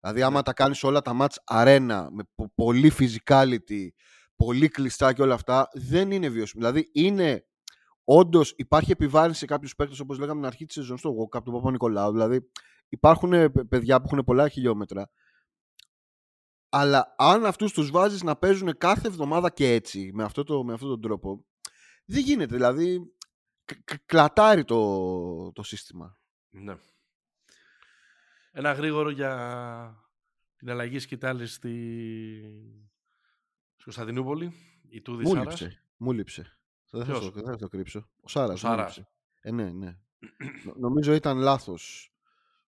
Δηλαδή άμα ναι. τα κάνεις όλα τα μάτς αρένα με πολύ physicality, πολύ κλειστά και όλα αυτά, δεν είναι βιώσιμο. Δηλαδή είναι όντως υπάρχει επιβάρυνση σε κάποιους παίκτες, όπως λέγαμε στην αρχή της σεζόν στο Walk του Παπα-Νικολάου. Δηλαδή υπάρχουν παιδιά που έχουν πολλά χιλιόμετρα. Αλλά αν αυτούς τους βάζεις να παίζουν κάθε εβδομάδα και έτσι, με, αυτό το, με αυτόν τον τρόπο, δεν γίνεται. Δηλαδή κλατάρει το, το σύστημα. Ναι. Ένα γρήγορο για την αλλαγή σκητάλη στη... στη Κωνσταντινούπολη. Η Τούδης Μου λείψε. Μου λείψε. Δεν θα, το, θα το κρύψω. Ο Σάρας. Ο Σάρας. Ε, ναι, ναι. νομίζω ήταν λάθος.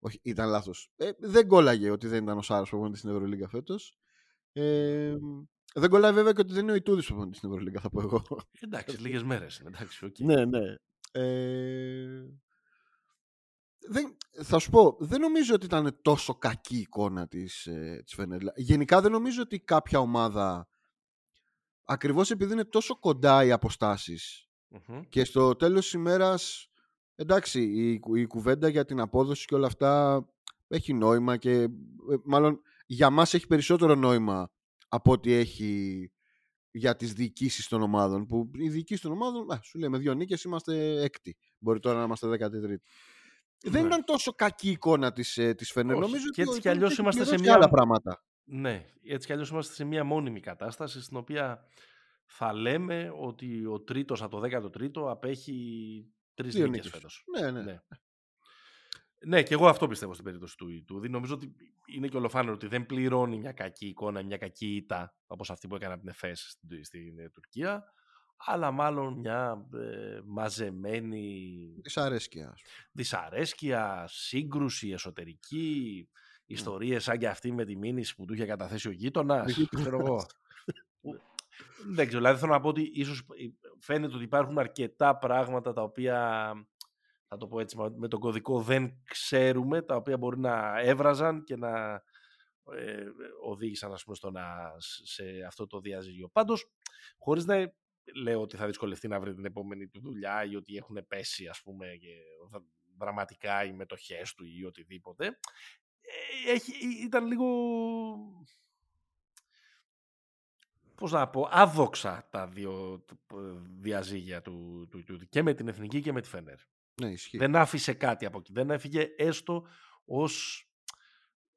Όχι, ήταν λάθος. Ε, δεν κόλλαγε ότι δεν ήταν ο Σάρας προπονητή στην Ευρωλίγκα φέτος. Ε, δεν κολλάει βέβαια και ότι δεν είναι ο Ιτούδης προπονητή στην Ευρωλίγκα, θα πω εγώ. Εντάξει, λίγες μέρες. Εντάξει, okay. Ναι, ναι. Ε, δεν, θα σου πω, δεν νομίζω ότι ήταν τόσο κακή η εικόνα της, ε, της Γενικά δεν νομίζω ότι κάποια ομάδα, ακριβώς επειδή είναι τόσο κοντά οι αποστασεις και στο τέλος της ημέρας, εντάξει, η, η κουβέντα για την απόδοση και όλα αυτά έχει νόημα και ε, μάλλον για μας έχει περισσότερο νόημα από ό,τι έχει για τις διοικήσεις των ομάδων. Που οι διοικήσεις των ομάδων, α, σου λέει με δύο νίκες είμαστε έκτη. Μπορεί τώρα να είμαστε 13η. Δεν ναι. ήταν τόσο κακή εικόνα της, ε, της Φενέρ. Νομίζω και έτσι κι αλλιώς είμαστε σε μια... άλλα πράγματα. Ναι, έτσι κι αλλιώς είμαστε σε μια μόνιμη κατάσταση στην οποία θα λέμε ότι ο τρίτος από το 13ο απέχει τρεις νίκες φέτος. Ναι, ναι. ναι. Ναι, και εγώ αυτό πιστεύω στην περίπτωση του Ιτούδη. Νομίζω ότι είναι και ολοφάνερο ότι δεν πληρώνει μια κακή εικόνα, μια κακή ήττα, όπως αυτή που έκανε από την ΕΦΕΣ στην, στην ε, Τουρκία, αλλά μάλλον μια ε, μαζεμένη... Δυσαρέσκεια. Δυσαρέσκεια, σύγκρουση εσωτερική, ιστορίες σαν και αυτή με τη μήνυση που του είχε καταθέσει ο γείτονας. <laughs> ξέρω εγώ. Δεν ξέρω, δηλαδή θέλω να πω ότι ίσως ε, φαίνεται ότι υπάρχουν αρκετά πράγματα τα οποία θα το πω έτσι, με τον κωδικό δεν ξέρουμε, τα οποία μπορεί να έβραζαν και να ε, οδήγησαν ας πούμε, στο να, σε αυτό το διαζύγιο. Πάντως, χωρίς να λέω ότι θα δυσκολευτεί να βρει την επόμενη του δουλειά ή ότι έχουν πέσει ας πούμε και δραματικά οι μετοχές του ή οτιδήποτε, ε, έχει, ήταν λίγο πώς να πω, άδοξα τα δύο διαζύγια του, του, του, και με την Εθνική και με τη Φένερ. Ναι, δεν άφησε κάτι από εκεί. Δεν έφυγε έστω ως,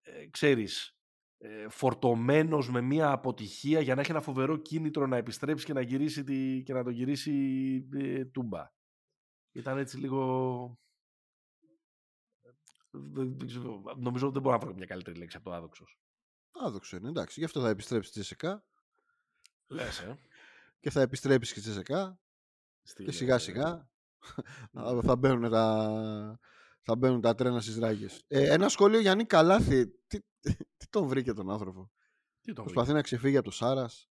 ε, ξέρεις, ε, φορτωμένος με μια αποτυχία για να έχει ένα φοβερό κίνητρο να επιστρέψει και να, γυρίσει τη, και να το γυρίσει ε, τούμπα. Ήταν έτσι λίγο... Νομίζω ότι δεν μπορώ να βρω μια καλύτερη λέξη από το άδοξος. Άδοξο είναι, εντάξει. Γι' αυτό θα επιστρέψει στη ΣΕΚΑ. Λες, ε. και θα επιστρέψεις και στη ΣΕΚΑ. Και σιγά σιγά <laughs> θα μπαίνουν τα, θα μπαίνουν τα τρένα στις ράγες. Ε, ένα σχόλιο Γιάννη Καλάθη. Τι, <laughs> τι τον βρήκε τον άνθρωπο; Τι τον Προσπαθεί να ξεφύγει από το Σάρας;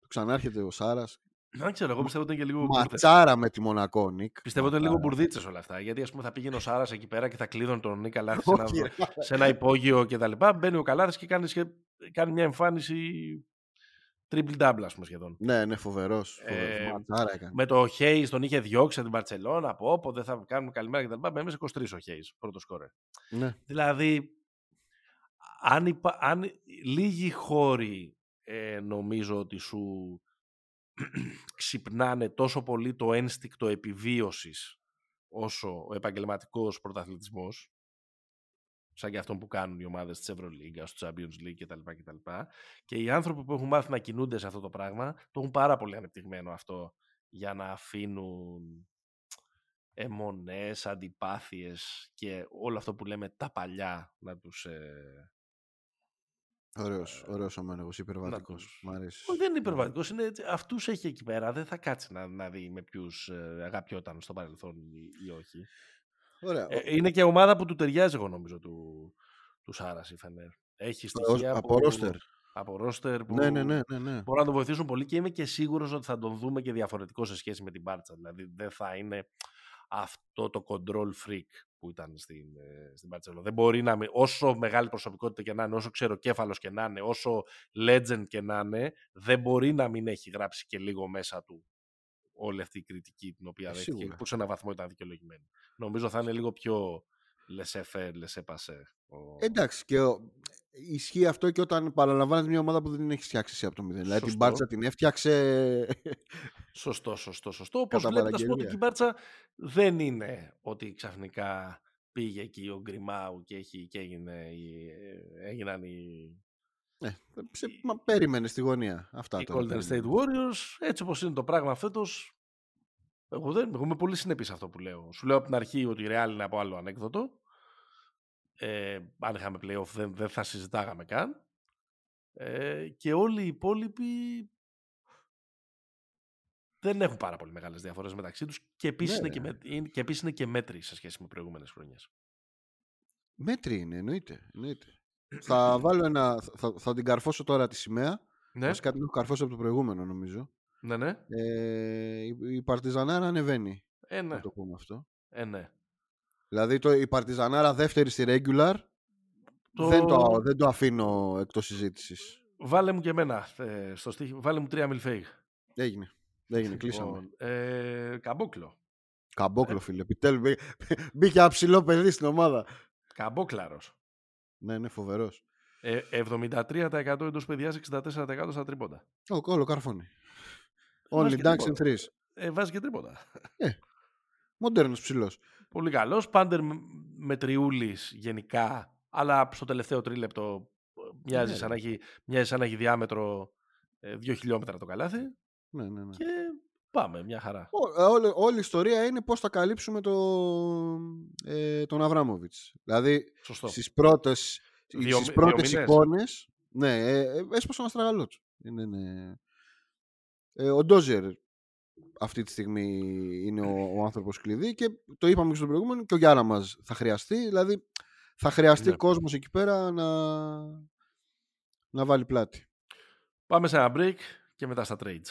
Του ξανάρχεται ο Σάρας; Δεν ξέρω, εγώ πιστεύω ότι είναι και λίγο. Ματσάρα με τη Μονακό, Νίκ. Πιστεύω ότι είναι λίγο μπουρδίτσες όλα αυτά. Γιατί ας πούμε, θα πήγαινε ο Σάρας εκεί πέρα και θα κλείδωνε τον Νίκ Καλάθη σε, ένα, σε ένα υπόγειο κτλ. Μπαίνει ο Καλάθης και κάνει, κάνει μια εμφάνιση Triple double, ας πούμε σχεδόν. Ναι, ναι, φοβερός. Ε, έκανε. Με το Hayes τον είχε διώξει από την Παρσελόνα. Από όπου δεν θα κάνουμε καλημέρα κτλ. Με έμεινε 23 ο Hayes, πρώτο σκόρε. Ναι. Δηλαδή, αν, υπα... αν λίγοι χώροι ε, νομίζω ότι σου <clears throat> ξυπνάνε τόσο πολύ το ένστικτο επιβίωσης όσο ο επαγγελματικός πρωταθλητισμός σαν και αυτό που κάνουν οι ομάδες της Ευρωλίγκα, του Champions League κτλ. κτλ. Και οι άνθρωποι που έχουν μάθει να κινούνται σε αυτό το πράγμα το έχουν πάρα πολύ ανεπτυγμένο αυτό για να αφήνουν αιμονές, αντιπάθειες και όλο αυτό που λέμε τα παλιά να τους ε, Ωραίος, ωραίος ο Μένεγος, υπερβατικός. Μ' αρέσεις. Όχι, δεν είναι υπερβατικός, είναι, αυτούς έχει εκεί πέρα. Δεν θα κάτσει να, να δει με ποιους ε, αγαπιόταν στο παρελθόν ή, ή όχι. Ωραία. Ε, είναι και ομάδα που του ταιριάζει, εγώ νομίζω, του, του Σάρας η Φενέρ. Έχει στοιχεία από που, ρόστερ. Από ρόστερ που ναι, ναι, ναι, ναι, ναι. μπορούν να τον βοηθήσουν πολύ και είμαι και σίγουρος ότι θα τον δούμε και διαφορετικό σε σχέση με την Μπάρτσα. Δηλαδή δεν θα είναι αυτό το control freak που ήταν στην, ε, στην Barcelona. Δεν μπορεί να μην, όσο μεγάλη προσωπικότητα και να είναι, όσο ξεροκέφαλο και να είναι, όσο legend και να είναι, δεν μπορεί να μην έχει γράψει και λίγο μέσα του όλη αυτή η κριτική την οποία ε, δέχτηκε, που σε έναν βαθμό ήταν δικαιολογημένη. Νομίζω θα είναι λίγο πιο laissez-faire, laissez-passer. Εντάξει, και ισχύει αυτό και όταν παραλαμβάνεις μια ομάδα που δεν την έχεις φτιάξει εσύ από το μηδέν. Δηλαδή την Μπάρτσα την έφτιαξε. Σωστό, σωστό, σωστό. <laughs> Όπως βλέπετε, ας πούμε ότι η Μπάρτσα δεν είναι ότι ξαφνικά πήγε εκεί ο Γκριμάου και, έχει, και έγινε, έγιναν οι. Ναι, σε, μα περίμενες στη γωνία αυτά. Οι Golden State Warriors, έτσι όπως είναι το πράγμα φέτος. Εγώ, δεν, εγώ είμαι πολύ συνεπής αυτό που λέω. Σου λέω από την αρχή ότι η Real είναι από άλλο ανέκδοτο ε, αν είχαμε playoff δεν, δεν θα συζητάγαμε καν. Ε, και όλοι οι υπόλοιποι δεν έχουν πάρα πολύ μεγάλες διαφορές μεταξύ τους και επίσης, είναι, ναι, και, ναι. και επίσης είναι και μέτρη σε σχέση με προηγούμενες χρονιές. Μέτρη είναι, εννοείται. εννοείται. Θα βάλω ένα, θα, θα την καρφώσω τώρα τη σημαία. Ναι. Βασικά την έχω καρφώσει από το προηγούμενο νομίζω. Ναι, ναι. Ε, η, η Παρτιζανάρα ανεβαίνει. Ε, ναι. Να το πούμε αυτό. Ε, ναι. Δηλαδή το, η Παρτιζανάρα δεύτερη στη regular το... δεν, το, δεν το αφήνω εκτός συζήτησης. Βάλε μου και εμένα ε, στο στίχη. Βάλε μου τρία μιλφέιγ. Έγινε. Έγινε, λοιπόν, κλείσαμε. Ε, καμπόκλο. Καμπόκλο, ε. φίλε. Επιτέλου μπήκε ένα ψηλό παιδί στην ομάδα. Καμπόκλαρος. Ναι, ναι, φοβερός. Ε, 73% εντός παιδιάς, 64% στα τρίποντα. Ο κόλλο καρφώνει. Only dunks in threes. Ε, βάζει και τρίποντα. Ε, μοντέρνος ψηλός. Πολύ καλός. Πάντερ με τριούλης γενικά, αλλά στο τελευταίο τρίλεπτο ε, μοιάζει, ναι, σαν, να έχει, μοιάζει σαν να έχει διάμετρο ε, δύο χιλιόμετρα το καλάθι. Ναι, ναι, ναι. Και πάμε, μια χαρά. Ό, ε, όλη, όλη η ιστορία είναι πώς θα καλύψουμε το, ε, τον Αβράμοβιτς. Δηλαδή Σωστό. στις πρώτες, δύο, στις πρώτες εικόνες ναι, ε, έσπασε ένα στραγαλό του. Είναι, ναι. Ε, ο Ντόζερ αυτή τη στιγμή είναι ο, ο άνθρωπος κλειδί και το είπαμε και στο προηγούμενο και ο Γιάννα μας θα χρειαστεί. Δηλαδή θα χρειαστεί ναι. κόσμος εκεί πέρα να, να βάλει πλάτη. Πάμε σε ένα break και μετά στα trades.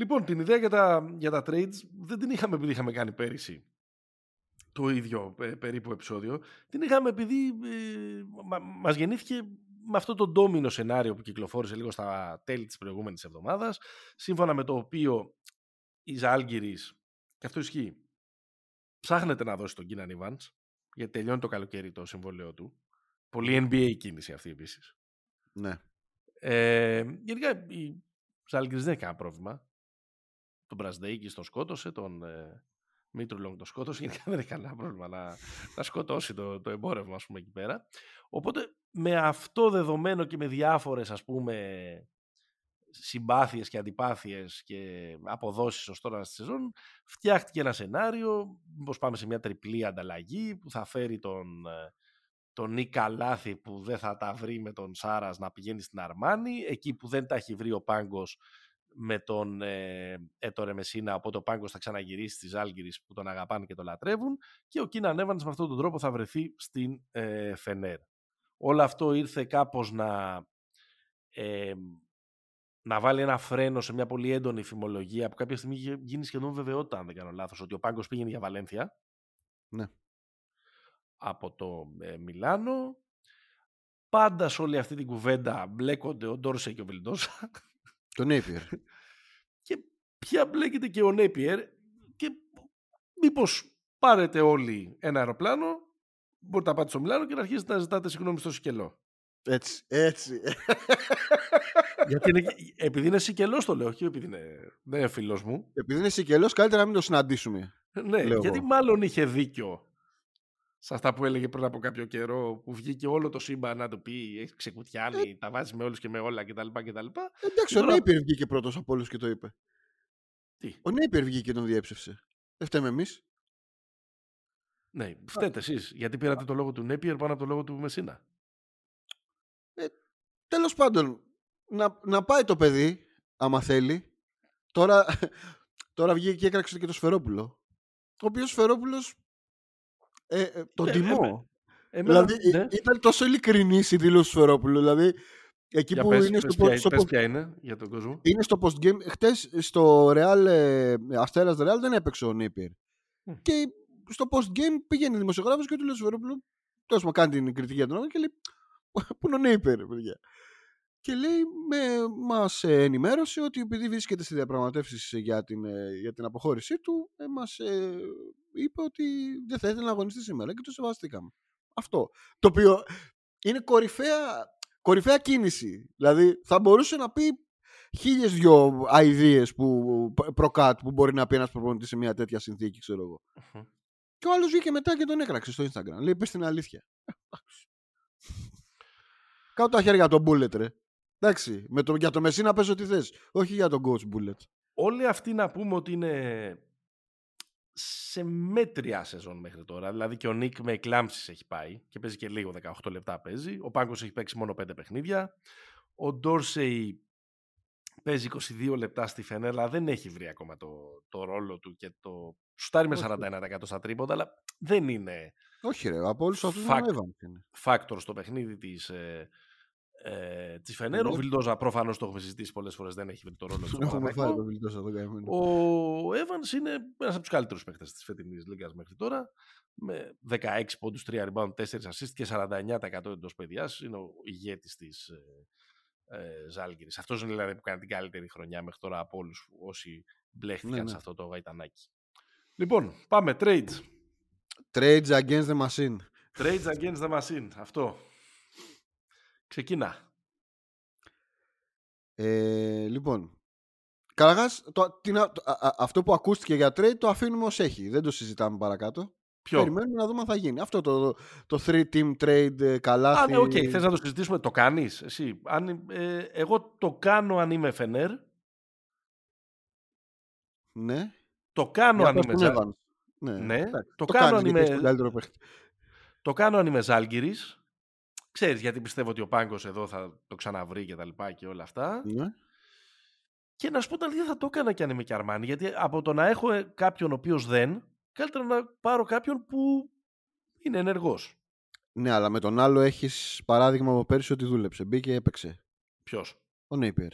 Λοιπόν, την ιδέα για τα, για τα trades δεν την είχαμε επειδή είχαμε κάνει πέρυσι το ίδιο ε, περίπου επεισόδιο. Την είχαμε επειδή ε, μα, μας γεννήθηκε με αυτό το ντόμινο σενάριο που κυκλοφόρησε λίγο στα τέλη της προηγούμενης εβδομάδας, σύμφωνα με το οποίο οι Ζάλγκυρης και αυτό ισχύει. Ψάχνετε να δώσει τον Κίναν Evans, γιατί τελειώνει το καλοκαίρι το συμβόλαιό του. Πολύ NBA κίνηση αυτή επίσης. Ναι. Ε, γενικά η Ζάλγκρις δεν έχει κανένα πρόβλημα. Τον Μπρασδέικη τον σκότωσε, τον ε, Μήτρουλόγκ τον σκότωσε. <laughs> Γενικά δεν έχει κανένα πρόβλημα να, να σκοτώσει το, το εμπόρευμα, ας πούμε, εκεί πέρα. Οπότε με αυτό δεδομένο και με διάφορες ας πούμε συμπάθειες και αντιπάθειες και αποδόσεις ως τώρα στη σεζόν, φτιάχτηκε ένα σενάριο, πως πάμε σε μια τριπλή ανταλλαγή που θα φέρει τον τον Νίκα Λάθη που δεν θα τα βρει με τον Σάρας να πηγαίνει στην Αρμάνη, εκεί που δεν τα έχει βρει ο Πάγκος με τον ε, Έτορε Μεσίνα, οπότε ο Πάγκος θα ξαναγυρίσει στις Άλγηρες που τον αγαπάνε και τον λατρεύουν και ο Κίνα Evans με αυτόν τον τρόπο θα βρεθεί στην ε, Φενέρ. Όλο αυτό ήρθε κάπως να, ε, να βάλει ένα φρένο σε μια πολύ έντονη φημολογία που κάποια στιγμή είχε γίνει σχεδόν βεβαιότητα, αν δεν κάνω λάθος, ότι ο Πάγκος πήγαινε για Βαλένθια. Ναι. Από το ε, Μιλάνο. Πάντα σε όλη αυτή την κουβέντα μπλέκονται ο Ντόρσε και ο Βιλντόσα. Το Νέιπιερ. και πια μπλέκεται και ο Νέιπιερ και μήπως πάρετε όλοι ένα αεροπλάνο, μπορείτε να πάτε στο Μιλάνο και να αρχίσετε να ζητάτε συγγνώμη στο Σικελό. Έτσι, έτσι. Γιατί είναι, επειδή είναι Σικελός το λέω, όχι επειδή είναι, δεν είναι φίλος μου. Επειδή είναι Σικελός, καλύτερα να μην το συναντήσουμε. Ναι, Λέω γιατί εγώ. μάλλον είχε δίκιο σε αυτά που έλεγε πριν από κάποιο καιρό, που βγήκε όλο το σύμπαν να του πει: Έχεις ξεκουτιάνει, τα βάζεις με όλους και με όλα κτλ. κτλ. Εντάξει, Τώρα- ο Νέιπιερ βγήκε πρώτος από όλους και το είπε. Τι, Ο Νέιπιερ βγήκε και τον διέψευσε. Δεν φταίμε εμείς. ναι, φταίτε εσείς. Γιατί πήρατε το λόγο του Νέπιερ πάνω από το λόγο του Μεσίνα. Τέλος πάντων, να, να πάει το παιδί, άμα θέλει. Τώρα, <laughs> τώρα βγήκε και έκραξε και το Σφερόπουλο. Ο οποίος Σφερόπουλος. Ε, ε, τον Ε, τιμώ. Εμένα, δηλαδή ναι. ε, ήταν τόσο ειλικρινής η δήλωση του Σφερόπουλου. Δηλαδή, εκεί Για που πες, είναι πες στο, ποια, στο πες post- ποια είναι για τον κόσμο. είναι στο post-game. Χτες στο Real, ε, Αστέρας Real δεν έπαιξε ο Νίπιερ. Μμ. Και στο post-game πήγαινε δημοσιογράφος και του λέει στο Σφερόπουλο, τέλος μου κάνει την κριτική για τον άνθρωπο και λέει, πού είναι ο Νίπιερ, παιδιά. Και λέει, με, μας ε, ενημέρωσε ότι επειδή βρίσκεται στη διαπραγματεύσεις για την, ε, για την αποχώρησή του, ε, μας ε, είπε ότι δεν θα ήθελε να αγωνιστεί σήμερα και το σεβαστήκαμε. Αυτό. Το οποίο είναι κορυφαία, κορυφαία κίνηση. Δηλαδή θα μπορούσε να πει χίλιες δυο αειδίε που προκάτ που μπορεί να πει ένας προπονητής σε μια τέτοια συνθήκη, ξέρω εγώ. Μμμ. Και ο άλλος βγήκε μετά και τον έκραξε στο Instagram. Λέει: Πες την αλήθεια. <laughs> Κάτω τα χέρια τον Bullet, ρε. Εντάξει, με το, για το Μεσίνα πες ό,τι θες. Όχι για τον coach Bullet. Όλοι αυτοί να πούμε ότι είναι σε μέτρια σεζόν μέχρι τώρα. Δηλαδή και ο Νίκ με εκλάμψεις έχει πάει και παίζει και λίγο, 18 λεπτά παίζει. Ο Πάγκος έχει παίξει μόνο 5 παιχνίδια. Ο Ντόρσεϊ παίζει 22 λεπτά στη Φενέρ, αλλά δεν έχει βρει ακόμα το, το ρόλο του και το... Σουτάρει με Όχι. 41% στα τρίποντα, αλλά δεν είναι Όχι, ρε. Από όλους αυτούς Fact. τον Evans είναι. φάκτορ στο παιχνίδι της, ε, ε, της Φενέρ. Ο Ναι. Βιλντόζα προφανώς το έχουμε συζητήσει πολλές φορές, δεν έχει βρει το ρόλο του. Τον έχουμε Παναθηναϊκού. φάει το βιλτό εδώ καημένο. Ο Evans είναι ένας από τους καλύτερους παίκτες της φετινής λίγας μέχρι τώρα. Με 16 πόντους, 3 rebound, 4 assist και 49% εντός παιδιάς. Είναι ο ηγέτης της ε, ε, Ζάλγκηρη. Αυτός είναι δηλαδή που κάνει την καλύτερη χρονιά μέχρι τώρα από όλους όσοι μπλέχτηκαν Ναι, ναι. σε αυτό το γαϊτανάκι. Λοιπόν, πάμε. Trades. Trades against the machine. Trades against the machine. Αυτό. Ξεκινά. Ε, λοιπόν, Καταρχάς, αυτό που ακούστηκε για trade το αφήνουμε ως έχει. Δεν το συζητάμε παρακάτω. Ποιο; Περιμένουμε να δούμε αν θα γίνει. Αυτό το, το 3-team trade ε, καλάθι. Α, ναι, οκ. Θες να το συζητήσουμε. Το κάνεις εσύ. Αν, ε, εγώ το κάνω αν είμαι Φενέρ. Ναι. Το κάνω Για αν πες είμαι τον Ζα- Evans. Ναι, Ναι, εντάξει. το το κάνω κάνεις αν γιατί είμαι- έχεις τον καλύτερο παίχτη. Το κάνω αν είμαι Ζάλγκυρης. Ξέρεις γιατί πιστεύω ότι ο Πάγκος εδώ θα το ξαναβρει και τα λοιπά και όλα αυτά. Ναι. Και να σου πω τα αλήθεια θα το έκανα και αν είμαι και Αρμάνι. Γιατί από το να έχω ε, κάποιον ο οποίος δεν, καλύτερα να πάρω κάποιον που είναι ενεργός. ναι, αλλά με τον άλλο έχεις παράδειγμα από πέρσι ότι δούλεψε. Μπήκε και έπαιξε. Ποιος; Ο Νέιπιερ.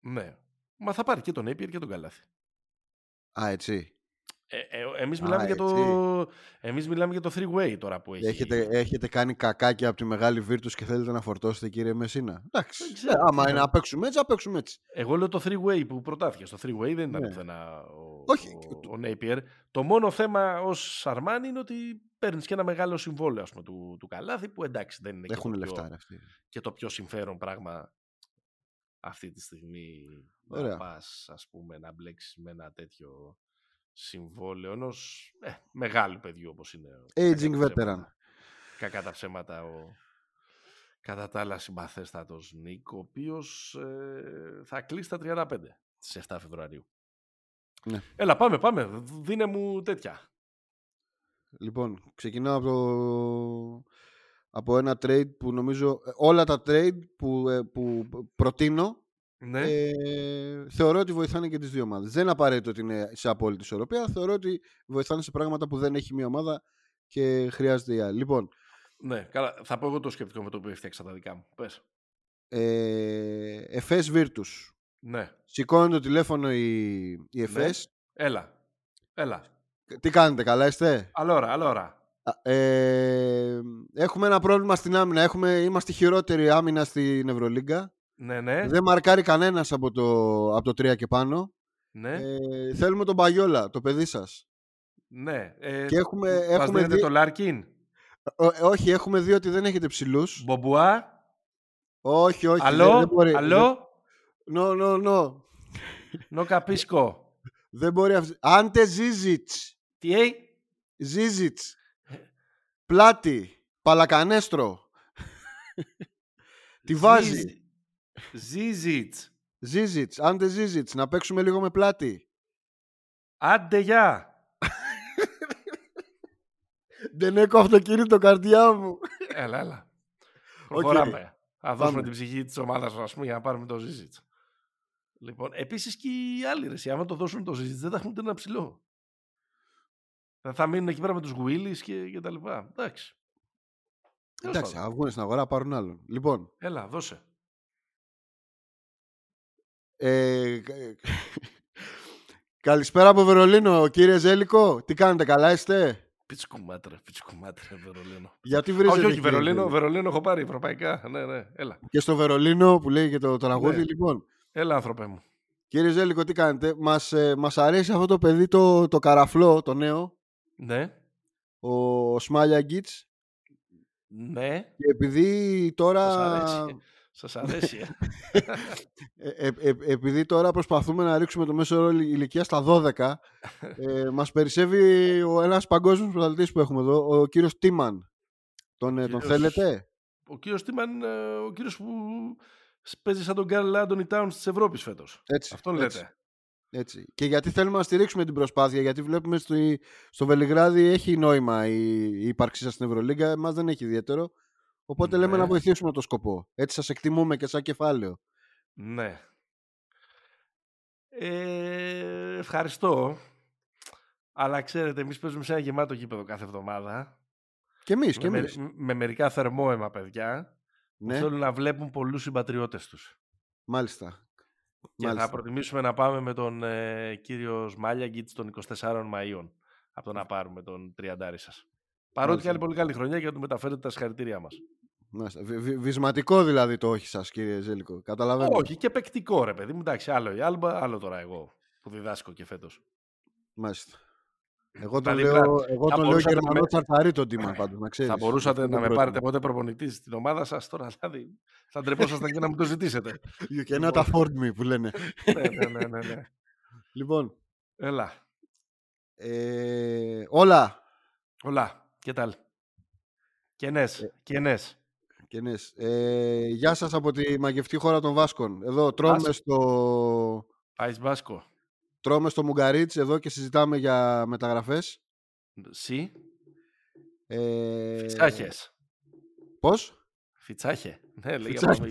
Ναι. Μα θα πάρει και τον Napier και τον Καλάθι. Α, έτσι. Ε, ε, εμείς, Α, μιλάμε για το, έτσι. εμείς μιλάμε για το three-way τώρα που έχει. Έχετε, έχετε κάνει κακάκια από τη μεγάλη Virtus και θέλετε να φορτώσετε κύριε Μεσίνα; Εντάξει. Δεν ξέρω, Ε, άμα τι είναι να- να παίξουμε έτσι, να παίξουμε έτσι. Εγώ λέω το three-way που προτάθηκε. Στο three-way δεν ήταν Ναι. πουθενά ο, Όχι. ο, ο Napier. Το μόνο θέμα ως Αρμάνι είναι ότι παίρνεις και ένα μεγάλο συμβόλαιο ας πούμε, του, του Καλάθι που εντάξει δεν είναι και Έχουν το, λεφτά πιο, ρε αυτοί. και το πιο συμφέρον πράγμα αυτή τη στιγμή να Ωραία. πας ας πούμε να μπλέξεις με ένα τέτοιο συμβόλαιο ενός ε, μεγάλου παιδιού όπως είναι ο- κακά Aging τα veteran. ψέματα. κακά τα ψέματα ο κατά τα άλλα συμπαθέστατος Νίκ ο οποίος ε, θα κλείσει τα 35 στις 7 Φεβρουαρίου Ναι. Έλα πάμε πάμε δίνε μου τέτοια Λοιπόν, ξεκινάω από, το... από ένα trade που νομίζω ε, όλα τα trade που, ε, που προτείνω Ναι. ε, θεωρώ ότι βοηθάνε και τις δύο ομάδες. Δεν είναι απαραίτητο ότι είναι σε απόλυτη ισορροπία. Θεωρώ ότι βοηθάνε σε πράγματα που δεν έχει μία ομάδα και χρειάζεται η άλλη. Λοιπόν, ναι. Καλά. Θα πω εγώ το σκεπτικό με το οποίο έφτιαξα τα δικά μου. Πες. ε, Εφές Virtus. Ναι. Σηκώνει το τηλέφωνο η, η Εφές. Έλα. Έλα. Τι κάνετε, καλά είστε; Αλόρα, αλόρα. Α, Ε, έχουμε ένα πρόβλημα στην άμυνα. Έχουμε, είμαστε χειρότερη άμυνα στην Ευρωλίγκα. Ναι, ναι. Δεν μαρκάρει κανένας από το, από το 3 και πάνω. ναι. Ε, θέλουμε τον Μπαγιόλα, το παιδί σας. ναι. Ε, Και έχουμε, μας έχουμε δίνετε δει, το Λάρκιν. Ω- ε, όχι, έχουμε δει ότι δεν έχετε ψηλούς. Μπομπουά. Όχι, όχι. δεν- Αλό. δεν μπορεί. Αλό. No, no, no. Νο καπίσκο. Δεν μπορεί αυτή. Άντε Ζίζιτς. Τι έχει. Ζίζιτς. Πλάτη. Παλακανέστρο. <laughs> Τι βάζει. Ζίζιτς. Ζίζιτς. Άντε Ζίζιτς. Να παίξουμε λίγο με πλάτη. Άντε γεια. Δεν έχω αυτοκίνητο καρδιά μου. Έλα, έλα. Οκ. Προχωράμε. Θα δώσουμε Πάμε. την ψυχή της ομάδας ας πούμε, για να πάρουμε το Ζίζιτς. Λοιπόν, επίσης και οι άλλοι ρε, εσύ, άμα το δώσουν το Ζίζιτς δεν θα έχουν ούτε ένα ψηλό. Θα, θα μείνουν εκεί πέρα με τους Γουίλις και, και τα λοιπά. Εντάξει. Τέλος Εντάξει, πάντων. θα βγουν στην αγορά, πάρουν άλλον. Λοιπόν, Έλα, δώσε. Ε, κα- καλησπέρα από Βερολίνο, κύριε Ζέλικο. Τι κάνετε, καλά είστε; Πιτσικουμάτρε, πιτσικουμάτρε, Βερολίνο. Γιατί Α, βρίζετε όχι, όχι, κύριε Βερολίνο, Ζέλικο; Βερολίνο έχω πάρει ευρωπαϊκά. Ναι, ναι, έλα. Και στο Βερολίνο που λέει και το τραγούδι, Ναι. λοιπόν. Έλα, άνθρωπε μου. Κύριε Ζέλικο, τι κάνετε; Μας, ε, μας αρέσει αυτό το παιδί το, το καραφλό, το νέο, Ναι, ο Σμάλια Γκίτς. ναι, Και επειδή τώρα... σας αρέσει. Σας αρέσει. ε. Ε, ε, ε, επειδή τώρα προσπαθούμε να ρίξουμε το μέσο όρο ηλικία στα 12, ε, μας περισσεύει ο ένας παγκόσμιος πρωταθλητής που έχουμε εδώ, ο κύριος Τίμαν. Τον, ε, τον Κύριος- θέλετε; Ο κύριος Τίμαν είναι ο κύριος που παίζει σαν τον Γκάρλ Άντωνι Τάουνς της Ευρώπης φέτος. Έτσι, Αυτόν έτσι, λέτε. έτσι. Και γιατί θέλουμε να στηρίξουμε την προσπάθεια, γιατί βλέπουμε στο, στο Βελιγράδι έχει νόημα η, η ύπαρξή σας στην Ευρωλίγκα, εμάς δεν έχει ιδιαίτερο. Οπότε λέμε Ναι. να βοηθήσουμε το σκοπό. Έτσι σας εκτιμούμε και σαν κεφάλαιο. Ναι. Ε, ευχαριστώ. Αλλά ξέρετε, εμείς παίζουμε σε ένα γεμάτο γήπεδο κάθε εβδομάδα. Και εμείς, και με, εμείς. με- με μερικά θερμόαιμα παιδιά που Ναι, θέλουν να βλέπουν πολλούς συμπατριώτες τους. μάλιστα. Και Μάλιστα. θα προτιμήσουμε να πάμε με τον ε, κύριο Σμάλιαγκητς των 24 Μαΐων από το να πάρουμε τον τριαντάρι σας. Παρότι Μάλιστα. κάνει πολύ καλή χρονιά και να του μεταφέρετε τα συγχαρητήριά μας. Μάλιστα. Βι- βι- βυσματικό δηλαδή το όχι σας κύριε Ζέλικο. Καταλαβαίνω. Όχι, και παικτικό ρε παιδί μου. Εντάξει, άλλο η Άλμπα, άλλο τώρα εγώ που διδάσκω και φέτος. Μάλιστα. Εγώ τον Δηλαδή, λέω, εγώ θα τον λέω μπορούσατε να Γερμανό με- τσαρταρί τον Τίμαν πάντως, να ξέρεις. θα μπορούσατε Αυτό να δεν με πρότεινα. πάρετε ποτέ προπονητής στην ομάδα σας τώρα, δηλαδή θα ντρεπόσασταν και να μου το ζητήσετε. You cannot afford me που λένε. ναι, ναι, ναι, ναι, ναι. λοιπόν, Έλα, ε, όλα. όλα, και τάλ. Κενές, κενές. Και ναι. Ε, γεια σας από τη μαγευτή χώρα των Βάσκων. Εδώ τρώμε Βάσκο. στο, Πάεις Μπάσκο. τρώμε στο Μουγκαρίτς εδώ και συζητάμε για μεταγραφές. Σι, Ε, φιτσάχες. Πώς; Φιτσάχε. Ναι, λέει, Φιτσάχε.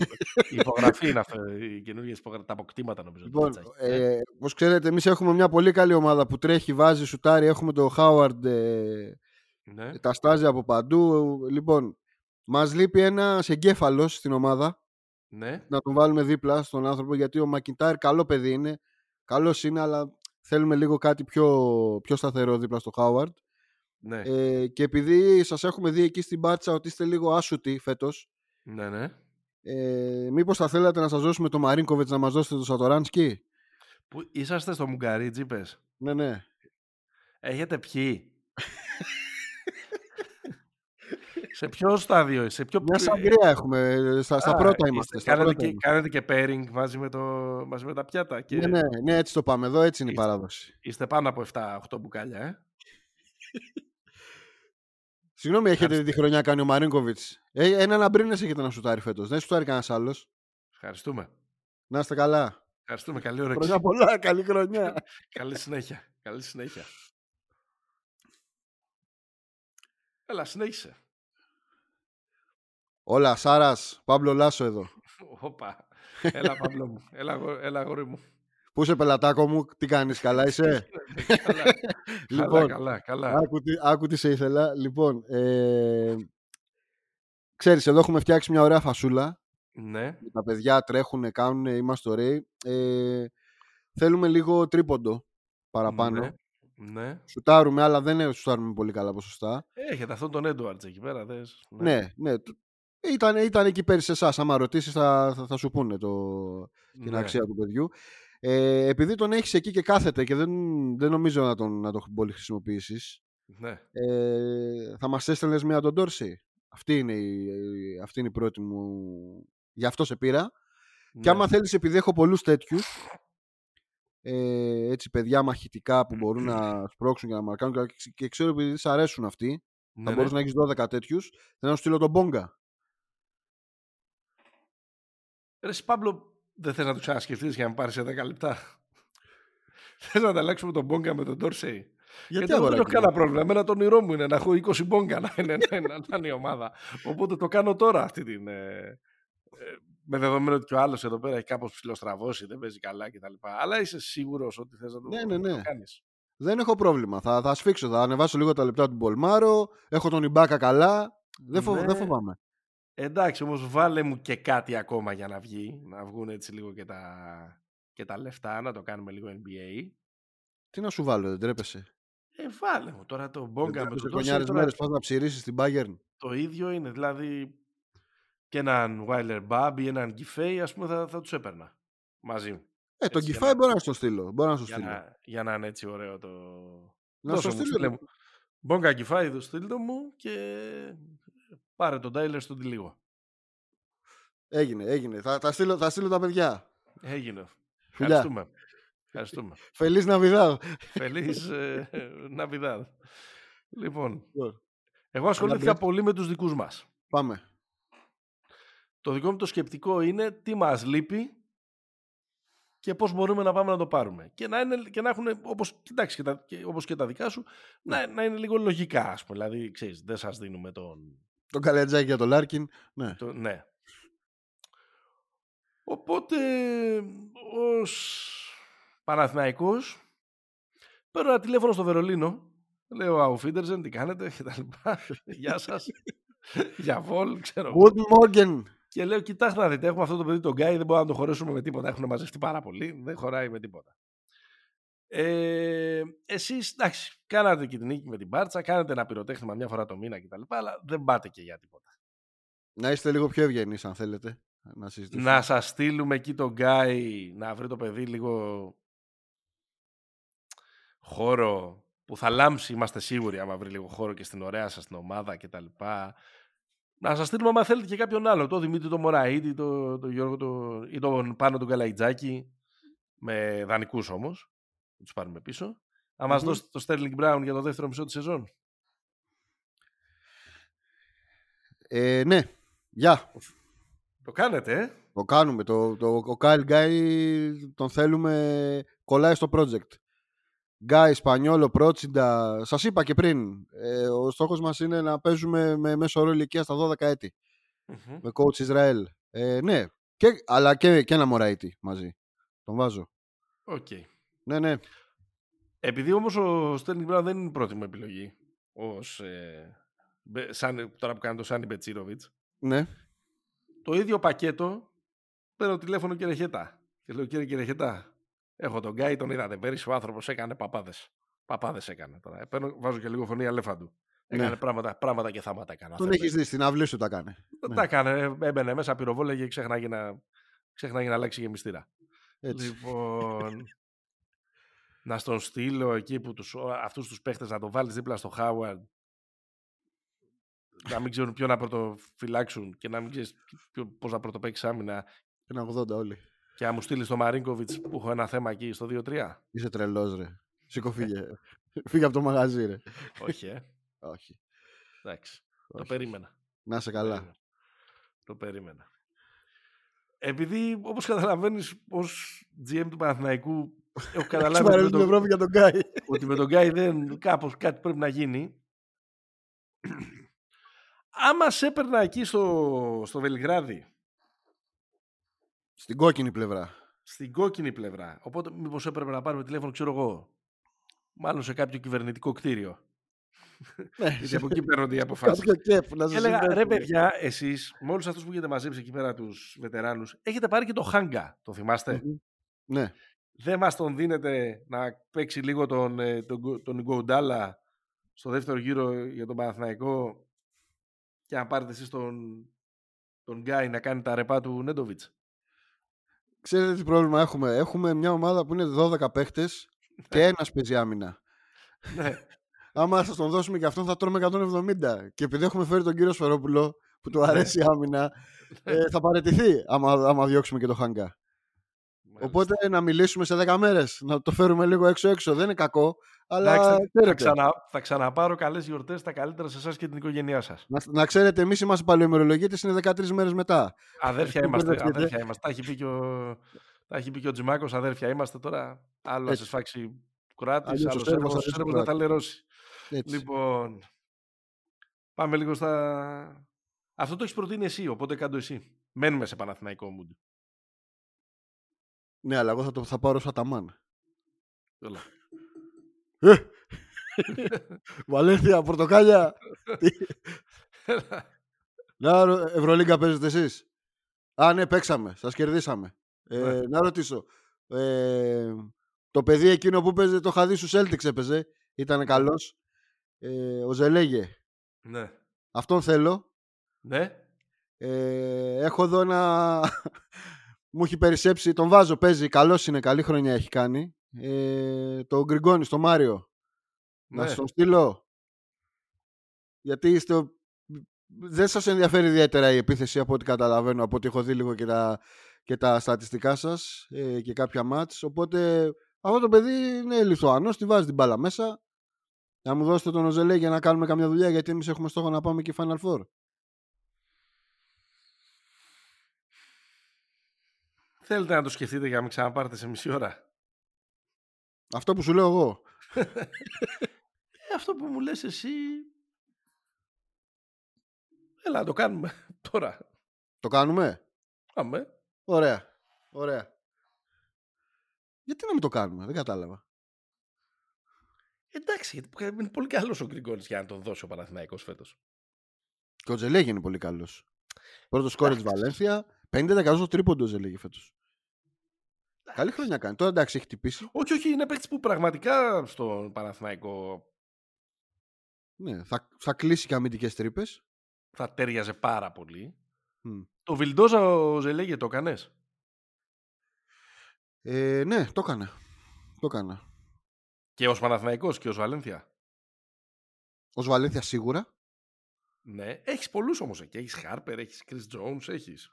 η υπογραφή είναι αυτό, οι καινούργιες υπογραφές, τα αποκτήματα νομίζω. του Λοιπόν, Φιτσάχες. Ναι. ε, όπως ξέρετε, εμείς έχουμε μια πολύ καλή ομάδα που τρέχει, βάζει, σουτάρει. Έχουμε τον Χάουαρντ, ε, ναι. τα στάζει από παντού. Λοιπόν, μας λείπει ένα εγκέφαλος στην ομάδα. ναι. Να τον βάλουμε δίπλα στον άνθρωπο, γιατί ο Μακιντάρ καλό παιδί είναι. Καλός είναι, αλλά θέλουμε λίγο κάτι πιο, πιο σταθερό δίπλα στο Χάουαρντ. Ναι, Ε, και επειδή σας έχουμε δει εκεί στην Πάτσα ότι είστε λίγο άσουτοι φέτος, ναι, ναι. ε, μήπως θα θέλατε να σας δώσουμε το Μαρίνκοβιτς να μας δώσετε το Σατοράνσκι; Που είσαστε στο Μουγκαρίτζι, πες. Ναι, ναι. Έχετε πιει. <laughs> σε ποιο στάδιο, σε ποιο... Μια σαγκρία έχουμε. Στα, στα Α, πρώτα είστε- είμαστε. Στα κάνετε, πρώτα και, είμαστε. κάνετε και pairing μαζί με, το, μαζί με τα πιάτα. Και Ναι, ναι, ναι, έτσι το πάμε. Εδώ έτσι είναι η Είστε- παράδοση. Είστε πάνω από 7-8 μπουκάλια, ε. <laughs> Συγγνώμη, έχετε Ευχαριστώ. δει τι χρονιά κάνει ο Μαρίνκοβιτς. Ε, έναν αμπρίνε έχετε να σουτάρει φέτος. Δεν σουτάρει κανένας άλλος. Ευχαριστούμε. Να είστε καλά. Ευχαριστούμε. Καλή όρεξη. Χρόνια πολλά, καλή χρονιά. <laughs> Καλή συνέχεια. Καλή συνέχεια. <laughs> Έλα, συνέχισε. Όλα, Σάρας, Παύλο Λάσο εδώ. <laughs> Όπα. Έλα, Παύλο μου. Έλα, αγο- έλα αγόρι μου. Πού είσαι πελατάκο μου, τι κάνεις, καλά <laughs> είσαι; καλά, λοιπόν, καλά, καλά. άκου, τι, άκου τι σε ήθελα. Λοιπόν, ε, ξέρεις, εδώ έχουμε φτιάξει μια ωραία φασούλα. Ναι, Τα παιδιά τρέχουν, κάνουν, είμαστε ωραίοι. Ε, θέλουμε λίγο τρίποντο παραπάνω. Ναι, ναι. Σουτάρουμε, αλλά δεν σουτάρουμε πολύ καλά ποσοστά. Έχετε αυτόν τον Έντουαρτς εκεί πέρα. Δες. Ναι, ναι. Ήταν, ήταν εκεί πέρυσι σε εσάς. Άμα ρωτήσεις, θα, θα, θα σου πούνε το, την Ναι. αξία του παιδιού. Ε, επειδή τον έχεις εκεί και κάθεται και δεν, δεν νομίζω να τον, να τον πολύ χρησιμοποιήσεις, ναι. ε, θα μας έστελνες μια τον Τόρση. Αυτή είναι, η, η- αυτή είναι η πρώτη μου. Γι' αυτό σε πήρα. Και ναι. άμα θέλεις, επειδή έχω πολλούς τέτοιους, ε, έτσι παιδιά μαχητικά που μπορούν να <clears throat> σπρώξουν και να μαρκάνουν και, και ξέρω επειδή σ' αρέσουν αυτοί, ναι, θα ναι. μπορείς να έχεις 12 τέτοιους, θέλω να σου στείλω τον Μπόγκα. Ρε εσύ, Παύλο, δεν θες να το ξανασκεφτείς για να με πάρεις σε 10 λεπτά; <laughs> θες να ανταλλάξουμε τον Μπόγκα με τον Ντόρσεϊ. Γιατί, εγώ δεν έχω αγοράκι μου; κανένα πρόβλημα. Εμένα το όνειρό μου είναι να έχω 20 Μπόγκα να είναι, να, είναι- να είναι η ομάδα. Οπότε το κάνω τώρα αυτή την... ε, ε, με δεδομένο ότι και ο άλλος εδώ πέρα έχει κάπως ψηλοστραβώσει, δεν παίζει καλά κτλ. Αλλά είσαι σίγουρος ότι θες να το, Ναι, ναι, να το ναι. κάνεις. Δεν έχω πρόβλημα. Θα, θα σφίξω, θα ανεβάσω λίγο τα λεπτά του Μπολμάρο. Έχω τον Ιμπάκα καλά. Δεν, φοβ, Ναι. δεν φοβάμαι. Εντάξει, όμως βάλε μου και κάτι ακόμα για να βγει. Να βγουν έτσι λίγο και τα, και τα λεφτά, να το κάνουμε λίγο NBA. Τι να σου βάλω, δεν τρέπεσαι; Ε, βάλε μου τώρα το Δεν Μπόγκα με τρέπεσαι τον κονιάρες Ντόρσεϊ. μέρες, πας να ψηρίσεις την Bayern. Το ίδιο είναι, δηλαδή και έναν Wilder Bab ή έναν Γκιφέι, ας πούμε, θα, θα τους έπαιρνα μαζί μου. Ε, τον Έτσι, για Κιφάι να- μπορώ να στο στείλω. Μπορώ να στο Για στείλω. να, για να είναι έτσι ωραίο το... Να Δώσε στο μου, στείλω. στείλε μου. Μπόγκα Γκιφάι, το στείλ το μου και πάρε τον Τάιλερ στον λίγο. Έγινε, έγινε. Θα, θα, στείλω, θα στείλω τα παιδιά. Έγινε. Φιλιά. Ευχαριστούμε. Ευχαριστούμε. Φελής Ναβιδάδ. Φελής ε, Ναβιδάδ. Λοιπόν, Λοιπόν, εγώ ασχολήθηκα μπες. πολύ με τους δικούς μας. Πάμε. Το δικό μου το σκεπτικό είναι τι μας λείπει και πώς μπορούμε να πάμε να το πάρουμε. Και να, είναι, και να έχουν, όπως, κοιτάξτε, και τα, και, όπως και τα δικά σου, να, να είναι λίγο λογικά, ας πούμε. Δηλαδή, ξέρεις, δεν σας δίνουμε τον... Τον Καλετζάκη για τον Λάρκιν. Ναι. Το, ναι. Οπότε, ως Παναθηναϊκός, παίρνω ένα τηλέφωνο στο Βερολίνο, λέω «Auf Wiedersehen, τι κάνετε» και τα λοιπά. <laughs> «Γεια σας». Για βόλ, ξέρω εγώ. Good morning. Και λέω, κοιτάξτε να δείτε, έχουμε αυτό το παιδί τον Γκάι, δεν μπορούμε να το χωρέσουμε με τίποτα. Έχουν μαζευτεί πάρα πολύ, δεν χωράει με τίποτα. Ε, εσείς, εντάξει, κάνατε και την νίκη με την Μπάρτσα, κάνετε ένα πυροτέχνημα μια φορά το μήνα κτλ. Αλλά δεν πάτε και για τίποτα. Να είστε λίγο πιο ευγενείς αν θέλετε. Να συζητήσουμε. Να σας στείλουμε εκεί τον Γκάι να βρει το παιδί λίγο χώρο που θα λάμψει, είμαστε σίγουροι, άμα βρει λίγο χώρο και στην ωραία σας την ομάδα κτλ. Να σας στείλουμε, άμα θέλετε, και κάποιον άλλο. Το Δημήτρη, το Μωραήτη, το, το Γιώργο το, ή τον Πάνο τον Καλαϊτζάκη. Με δανεικούς όμως. Να τους πάρουμε πίσω. Να μας Μμμ. δώσετε το Sterling Brown για το δεύτερο μισό της σεζόν. Ε, ναι. Γεια. Το κάνετε, ε. Το κάνουμε. Το, το, ο Kyle Guy τον θέλουμε. Κολλάει στο project. Γκάι, Σπανιόλο, Πρότσιντα. Σας είπα και πριν. Ε, ο στόχος μας είναι να παίζουμε με μέσο όρο ηλικία στα 12 έτη. Μμμ. Με coach Ισραήλ. Ε, ναι. Και, αλλά και, και ένα Μωραήτη μαζί. Τον βάζω. Οκ. Ναι, ναι. Επειδή όμως ο Sterling Brown δεν είναι η πρώτη μου επιλογή ως, ε, μπε- σαν, τώρα που κάνει το Σάνι Μπετσίροβιτς, ναι. το ίδιο πακέτο παίρνω τηλέφωνο και ρεχετά. Και λέω κύριε Κυρεχετά, έχω τον Γκάι, τον είδατε πέρυσι, ο άνθρωπος έκανε παπάδες. Παπάδες έκανε τώρα. Ε, Παίρνω, βάζω και λίγο φωνή αλέφαντου. Έκανε Ναι. πράγματα, πράγματα και θάματα έκανε. Τον Θέλετε. έχεις δει στην αυλή σου τα κάνει. Τα- ναι. Τα έκανε, ε, έμπαινε μέσα, πυροβόλεγε και ξέχναγε να, ξέχναγε να αλλάξει γεμιστήρα. Έτσι. Λοιπόν, να στον στείλω εκεί που τους, ο- αυτούς τους παίχτες να τον βάλεις δίπλα στο Χάουαρντ να μην ξέρουν ποιο να πρωτοφυλάξουν και να μην ξέρεις ποιο, πώς να πρωτοπαίξεις άμυνα Ένα 80 όλοι. και να μου στείλεις το Μαρίνκοβιτς που έχω ένα θέμα εκεί στο 2-3. Είσαι τρελός, ρε. Σήκω, φύγε. φύγε από το μαγαζί, ρε. Όχι, ε. Όχι. Εντάξει. Το όχι. περίμενα. Να είσαι Το καλά. περίμενα. Το περίμενα. Επειδή, όπως καταλαβαίνεις, ως GM του Παναθηναϊκού έχω Σου καταλάβει ότι με, αρέσει την τον, Ευρώπη για τον Γκάι. ότι με τον Γκάι δεν κάπως κάτι πρέπει να γίνει. Άμα σε έπαιρνα εκεί στο, στο Βελιγράδι, Στην κόκκινη πλευρά. στην κόκκινη πλευρά, οπότε μήπως έπρεπε να πάρουμε τηλέφωνο, ξέρω εγώ, μάλλον σε κάποιο κυβερνητικό κτίριο. Ναι, <laughs> Γιατί από εκεί παίρνονται οι αποφάσεις. κάποιο κέφ να Και σε έλεγα, ρε συνδέσουμε. παιδιά, εσείς, με όλους αυτούς που έχετε μαζέψει εκεί πέρα τους βετεράνους, έχετε πάρει και το Χάγκα, το θυμάστε; Μμμ. Ναι. Δεν μας τον δίνετε να παίξει λίγο τον, ε, τον, Γκο- τον Γκοντάλα στο δεύτερο γύρο για τον Παναθηναϊκό; Και να πάρετε εσείς τον, τον Γκάι να κάνει τα ρεπά του Νέντοβιτς. Ξέρετε τι πρόβλημα έχουμε; Έχουμε μια ομάδα που είναι 12 παίχτες <laughs> και ένας παίζει άμυνα. ναι. <laughs> Άμα σας τον δώσουμε και αυτόν θα τρώμε 170. Και επειδή έχουμε φέρει τον κύριο Σφερόπουλο που του αρέσει η άμυνα, <laughs> ε, θα παραιτηθεί άμα, άμα διώξουμε και το χάγκα. Οπότε να μιλήσουμε σε 10 μέρες. Να το φέρουμε λίγο έξω-έξω. Δεν είναι κακό. Αλλά Εντάξει, θα, θα, ξέρετε, ξανα, θα ξαναπάρω καλές γιορτές, τα καλύτερα σε εσάς και την οικογένειά σας. να, να ξέρετε, εμείς είμαστε παλαιομερολογίτες, είναι 13 μέρες μετά. Αδέρφια Μην είμαστε, μπερδευτείτε. αδέρφια είμαστε. Τα έχει πει και ο, τα έχει πει και ο Τζιμάκος, αδέρφια είμαστε τώρα. Άλλο να Έτσι. σε φάξει κουράτης, Αλλιώς ο άλλο Σέρβος, Σέρβος, αλλιώς ο Σέρβος να τα Κουράτης. λερώσει. Έτσι. Λοιπόν, πάμε λίγο στα... Αυτό το έχεις προτείνει εσύ, οπότε κάτω εσύ. Μένουμε σε Παναθηναϊκό mood. Ναι, αλλά εγώ θα, το, θα πάρω σαν ταμάν. Έλα. Ε! Βαλένθια, πορτοκάλια. Να, ρω- Ευρωλίγκα παίζετε εσείς; Α, ναι, παίξαμε. Σας κερδίσαμε. Ε, Ναι. Να ρωτήσω. Ε, το παιδί εκείνο που παίζει το χαδί σου Celtics έπαιζε. Ήταν καλός; Ε, ο Ζελέγε. ναι. Αυτόν θέλω. Ναι. Ε, έχω εδώ ένα... Μου έχει περισσέψει. Τον βάζω, παίζει. Καλός είναι. Καλή χρονιά έχει κάνει. Ε, το Γκριγκόνη, το Μάριο. Να ναι. σας τον στείλω. Γιατί είστε... ο- Δεν σας ενδιαφέρει ιδιαίτερα η επίθεση από ό,τι καταλαβαίνω, από ό,τι έχω δει λίγο και τα, και τα στατιστικά σας ε, και κάποια μάτς. Οπότε αυτό το παιδί είναι Λιθουανός, τη βάζει την μπάλα μέσα. Να μου δώσετε τον Οζελέ για να κάνουμε καμιά δουλειά, γιατί εμείς έχουμε στόχο να πάμε και Final Four. Θέλετε να το σκεφτείτε για να μην ξαναπάρετε σε μισή ώρα; Αυτό που σου λέω εγώ. Ε, αυτό που μου λες εσύ... Έλα, να το κάνουμε <laughs> τώρα. Το κάνουμε; Πάμε. Ωραία. Ωραία. Γιατί να μην το κάνουμε, δεν κατάλαβα. Εντάξει, γιατί είναι πολύ καλός ο Γκριγκόνης για να τον δώσει ο Παναθηναϊκός φέτος. Και ο Τζελέγη είναι πολύ καλός. Πρώτος σκόρ της Βαλένθια. 50% στο τρίποντο ο Τζελέγη φέτος. Καλή χρονιά κάνει. Τώρα εντάξει, έχει τυπήσει. Όχι, όχι, είναι παίκτης που πραγματικά στον Παναθηναϊκό Ναι, θα, θα κλείσει και αμυντικές τρύπες. θα τέριαζε πάρα πολύ. Το Βιλντόζα ο Ζελέγε το έκανες; Ε, ναι, το έκανα. Το έκανα. Και ως Παναθηναϊκός και ως Βαλένθια; Ω Βαλένθια σίγουρα. Ναι, έχεις πολλούς όμως εκεί. Έχεις Χάρπερ, έχεις Chris Jones, έχεις.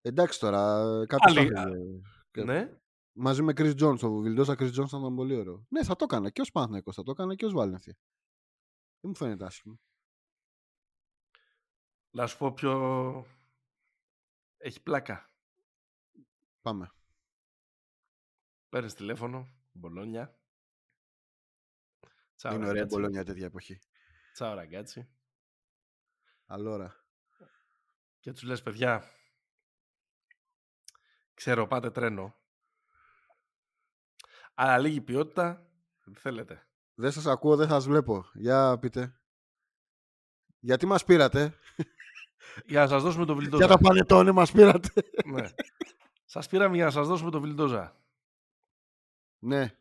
Εντάξει τώρα, κάποιος Άλλη- θα έφευγε. Και- Ναι. Μαζί με Chris Jones. Ο Βιλντόσα Chris Jones θα ήταν πολύ ωραίο. Ναι, θα το έκανα και ως Παναθηναϊκός, θα το έκανα και ως Βαλένθια. Δεν μου φαίνεται άσχημο. Να σου πω ποιο έχει πλάκα. Πάμε. Παίρνεις τηλέφωνο, Μπολόνια. Τσάω, Είναι ωραία η ραγκάτσι. Μπολόνια τέτοια εποχή. Τσάω, ραγκάτσι. Αλλόρα. Και τους λες, παιδιά, ξέρω, πάτε τρένο. Αλλά λίγη ποιότητα, δεν θέλετε. Δεν σας ακούω, δεν σας βλέπω. Για πείτε. Γιατί μας πήρατε; Για να σας δώσουμε το Για Βιλντόζα. τα πανετόνε μας πήρατε. ναι. Σας πήραμε για να σας δώσουμε το Βιλντόζα. ναι.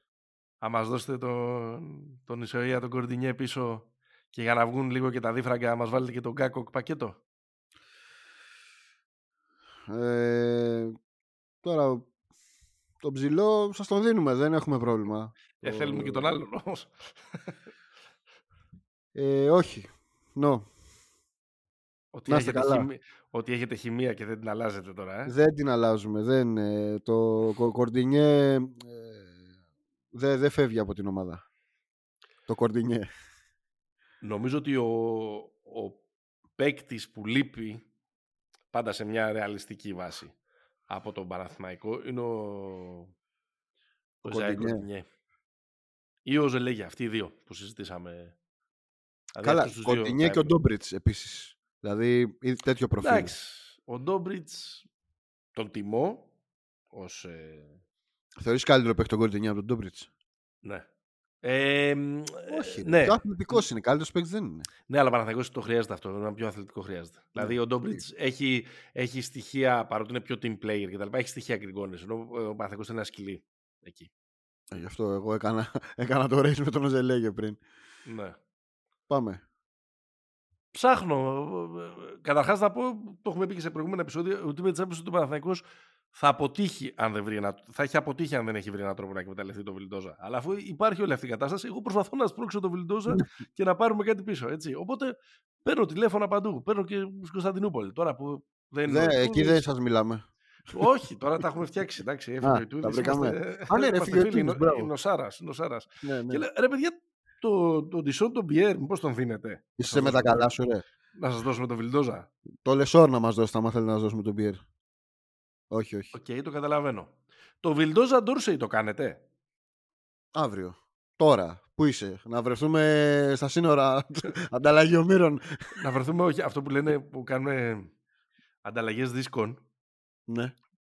Αν μας δώσετε τον, τον Ισαΐα, τον Κορντινιέ πίσω και για να βγουν λίγο και τα δίφραγκα, να μας βάλετε και τον Κάκοκ πακέτο. Ε, τώρα, τον ψηλό σας τον δίνουμε. Δεν έχουμε πρόβλημα. Ε, Το- θέλουμε και τον άλλον όμως. Ε, όχι. No. ότι, Να είστε έχετε καλά. χημη- ότι έχετε χημεία και δεν την αλλάζετε τώρα. Ε. Δεν την αλλάζουμε. Δεν, ε, το κο- κορντινιέ ε, δεν δεν φεύγει από την ομάδα. Το κορντινιέ. Νομίζω ότι ο, ο παίκτης που λείπει πάντα σε μια ρεαλιστική βάση από τον Παναθηναϊκό είναι ο, ο Ζάι Κορντινιέ. Κορντινιέ. Ή ο Ζελέγια, αυτοί οι δύο που συζητήσαμε. Δηλαδή Καλά, αυτούς τους δύο κορντινιέ θα και ο έπρεπε. Ντόμπριτς επίσης. Δηλαδή ή τέτοιο προφίλ. Εντάξει. Ο Ντόμπριτς τον τιμώ ως... Ε, Θεωρείς καλύτερο παίχτη τον Golden 9 από τον Ντόμπριτς; ναι. Ε, μ, Όχι. ε, Ναι. ναι. Πιο αθλητικός είναι. Καλύτερος παίκτης δεν είναι. Ναι, αλλά Παναθηναϊκός το χρειάζεται αυτό. Ένα πιο αθλητικό χρειάζεται. Δηλαδή ο Ντόμπριτς έχει, έχει στοιχεία, παρότι είναι πιο team player κτλ. Έχει στοιχεία γκριγκόνες. Ενώ ο Παναθηναϊκός είναι ένα σκυλί εκεί. Ε, Γι' αυτό εγώ έκανα, <laughs> έκανα το race με τον Οζελέγε πριν. Ναι. Πάμε. Ψάχνω. Καταρχάς να πω, το έχουμε πει και σε προηγούμενα επεισόδια, ότι με της Champions του Παναθηναϊκός θα αποτύχει αν δεν βρει ένα, θα έχει αποτύχει αν δεν έχει βρει έναν τρόπο να εκμεταλλευτεί τον Βιλντόζα. Αλλά αφού υπάρχει όλη αυτή η κατάσταση, εγώ προσπαθώ να σπρώξω τον Βιλντόζα και να πάρουμε κάτι πίσω. Έτσι. Οπότε παίρνω τηλέφωνα παντού. Παίρνω και στην Κωνσταντινούπολη. Τώρα που δεν Δε, είναι. εκεί δεν σας μιλάμε. Όχι, τώρα τα έχουμε φτιάξει. Εντάξει, έφυγε Α, ο τα Ιτούδης, βρήκαμε. είμαστε- Α, ναι, ρε, είμαστε έφυγε ο φίλοι, Ιτούδης, είναι ο- μπράβο. Είναι ο Σάρας, είναι ο Σάρας. Ναι, ναι. Και λέω, ρε παιδιά, το, το Ντισόν τον Πιέρ, πώς τον δίνετε. Είσαι με τα καλά σου, ρε. Να σας δώσουμε τον Βιλντόζα. Το Λεσόρ να μας δώσει, άμα θέλει να μας δώσουμε τον Πιέρ. Όχι, όχι. Οκ, το καταλαβαίνω. Το Βιλντόζα Ντόρσεϊ το κάνετε; Αύριο. Τώρα. Πού είσαι, να βρεθούμε στα σύνορα <laughs> ανταλλαγή ομήρων. να βρεθούμε, όχι, αυτό που λένε που κάνουν ανταλλαγές δίσκων, ναι,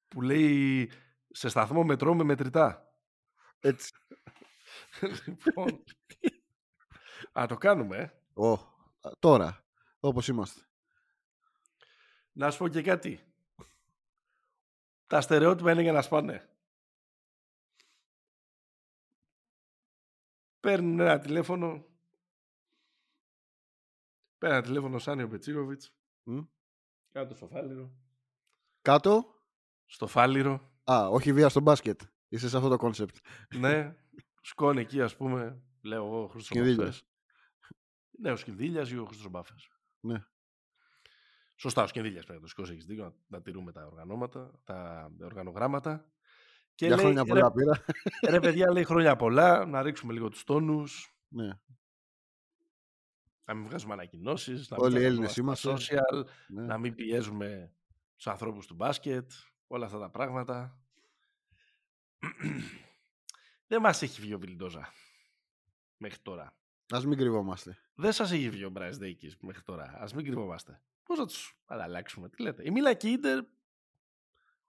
που λέει σε σταθμό μετρό με μετρητά. έτσι. Λοιπόν, α, το κάνουμε, ε. Ω, α, τώρα, όπως είμαστε. Να σου πω και κάτι. Τα στερεότυπα είναι για να σπάνε. Παίρνουν ένα τηλέφωνο. Παίρνει ένα τηλέφωνο ο Σάνιο Μπετσίροβιτς. Μμ. Κάτω στο Φάληρο. Κάτω. Στο Φάληρο. Α, όχι βία στο μπάσκετ. Είσαι σε αυτό το κόνσεπτ. ναι. Σκόνη εκεί ας πούμε. Λέω εγώ ο Χρήστος Σκινδύλιας. Μπάφες. Ναι, ο Σκινδύλιας ή ο Χρήστος Μπάφες. Ναι. Σωστά, ο Σκινδύλιας πρέπει να το σηκώσει. Έχεις δίκιο, να, να τηρούμε τα οργανώματα, τα οργανογράμματα. Και Για λέει, χρόνια ρε, πολλά πήρα. ρε παιδιά, λέει χρόνια πολλά, να ρίξουμε λίγο τους τόνους, ναι. να μην βγάζουμε ανακοινώσεις, να Όλοι μην οι τα Έλληνες βάζουμε στα είμαστε. social, ναι. να μην πιέζουμε τους ανθρώπους του μπάσκετ, όλα αυτά τα πράγματα. Δεν μας έχει βγει ο Βιλντόζα μέχρι τώρα. Ας μην κρυβόμαστε. Δεν σας έχει βγει ο Μπράις Ντέικης μέχρι τώρα. Ας μην κρυβόμαστε. Πώς να τους ανταλλάξουμε, τι λέτε. Η Μίλα και η Ίντερ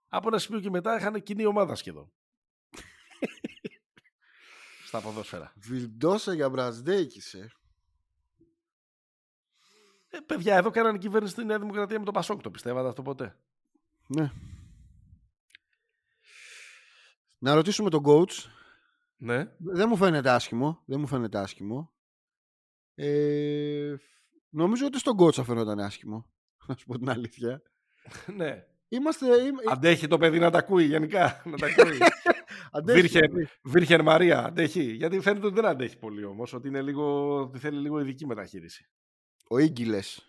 από ένα σημείο και μετά είχαν κοινή ομάδα σχεδόν. <laughs> Στα ποδόσφαιρα. Βιλντόσα για Μπραζδέικης, ε. Ε, παιδιά, εδώ κάνανε κυβέρνηση στη Νέα Δημοκρατία με το Πασόκ. Το πιστεύατε αυτό ποτέ; Ναι. Να ρωτήσουμε τον coach. Ναι. Δεν μου φαίνεται άσχημο. Δεν μου φαίνεται άσχημο. Ε, νομίζω ότι στον coach θα φαινόταν άσχημο. <laughs> Να σου πω την αλήθεια. <laughs> ναι. Είμαστε... Είμαι, Αντέχει το παιδί να τα ακούει γενικά. <laughs> να τα ακούει. αντέχει, Βίρχεν, αντέχει. Βίρχεν Μαρία, αντέχει. Γιατί φαίνεται ότι δεν αντέχει πολύ όμως. Ότι, είναι λίγο, ότι θέλει λίγο ειδική μεταχείριση. Ο Ίγκυλες.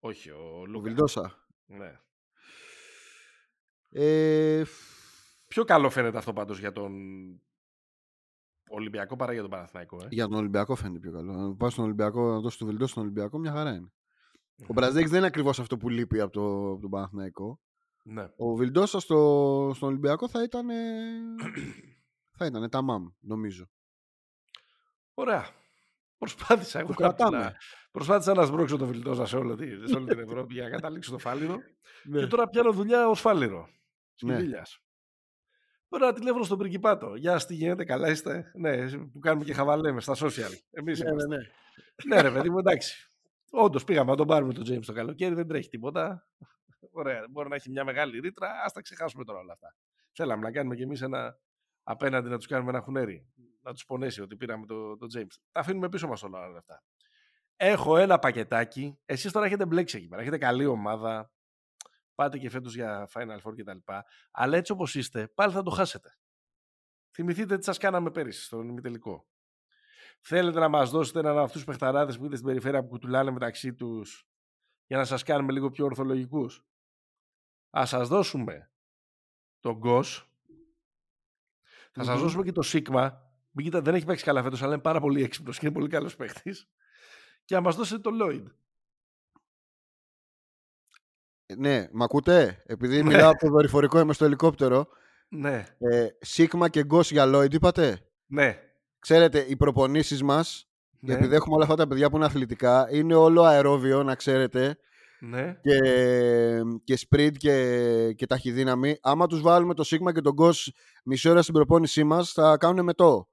Όχι, ο Ο Λούκα. Βιλντόσα. Ναι. Ε, Πιο καλό φαίνεται αυτό πάντως για τον Ολυμπιακό παρά για τον Παναθηναϊκό. Ε. για τον Ολυμπιακό φαίνεται πιο καλό. Να πας στον Ολυμπιακό, να δώσεις το Βιλντόσα στον Ολυμπιακό, μια χαρά είναι. Ο Μπραζδέικης δεν είναι ακριβώς αυτό που λείπει από, το, από τον Παναθηναϊκό. Ναι. Ο Βιλντόσα στο, στον Ολυμπιακό θα ήταν. θα ήταν τα μαμ, νομίζω. Ωραία. Προσπάθησα εγώ Το να, κρατάμε. να, προσπάθησα να σμπρώξω το Βιλντόζα σε, όλη τη- σε όλη την <laughs> Ευρώπη για να καταλήξω το φάληρο. Ναι. Και τώρα πιάνω δουλειά ως φάληρο. Ναι. Σκυλίλιας. Παίρνω ένα τηλέφωνο στον Πριγκιπάτο. Γεια σας, τι γίνεται, καλά είστε; Ναι, που κάνουμε και χαβαλέμε στα social. Εμείς Ναι, είμαστε. ναι, ναι. Ναι, ρε παιδί μου, εντάξει. Όντως πήγαμε να τον πάρουμε τον James το καλοκαίρι, δεν τρέχει τίποτα. Ωραία, μπορεί να έχει μια μεγάλη ρήτρα. Α τα ξεχάσουμε τώρα όλα αυτά. Θέλαμε να κάνουμε κι εμείς ένα απέναντι να τους κάνουμε ένα χουνέρι. Να τους πονέσει ότι πήραμε τον το James. Τα αφήνουμε πίσω μας όλα όλα αυτά. Έχω ένα πακετάκι. Εσείς τώρα έχετε μπλέξει εκεί πέρα. Έχετε καλή ομάδα. Πάτε και φέτος για Final Four κτλ. Αλλά έτσι όπως είστε, πάλι θα το χάσετε. Θυμηθείτε τι σας κάναμε πέρυσι στον ημιτελικό. Θέλετε να μας δώσετε έναν από αυτούς τους παιχταράδες που είδε στην περιφέρεια που κουτουλάνε μεταξύ τους για να σας κάνουμε λίγο πιο ορθολογικούς; Ας σας δώσουμε τον Γκος. Θα σας Μμμ. δώσουμε και το Σίγμα. Μην κοιτά, δεν έχει παίξει καλά φέτος, αλλά είναι πάρα πολύ έξυπνος και είναι πολύ καλός παίχτης. Και να μας δώσετε τον Λόιντ. Ε, Ναι, μ' ακούτε; Επειδή Ναι. μιλάω από το δορυφορικό, είμαι στο ελικόπτερο. Ναι, Ε, Σίγμα και Γκος για Lloyd, είπατε; ναι, Ξέρετε, οι προπονήσεις μας Ναι, επειδή έχουμε όλα αυτά τα παιδιά που είναι αθλητικά, είναι όλο αερόβιο, να ξέρετε, ναι. και, και sprint και, και ταχυδύναμη. Άμα τους βάλουμε το Sigma και τον Ghost μισή ώρα στην προπόνησή μας, θα κάνουν μετό.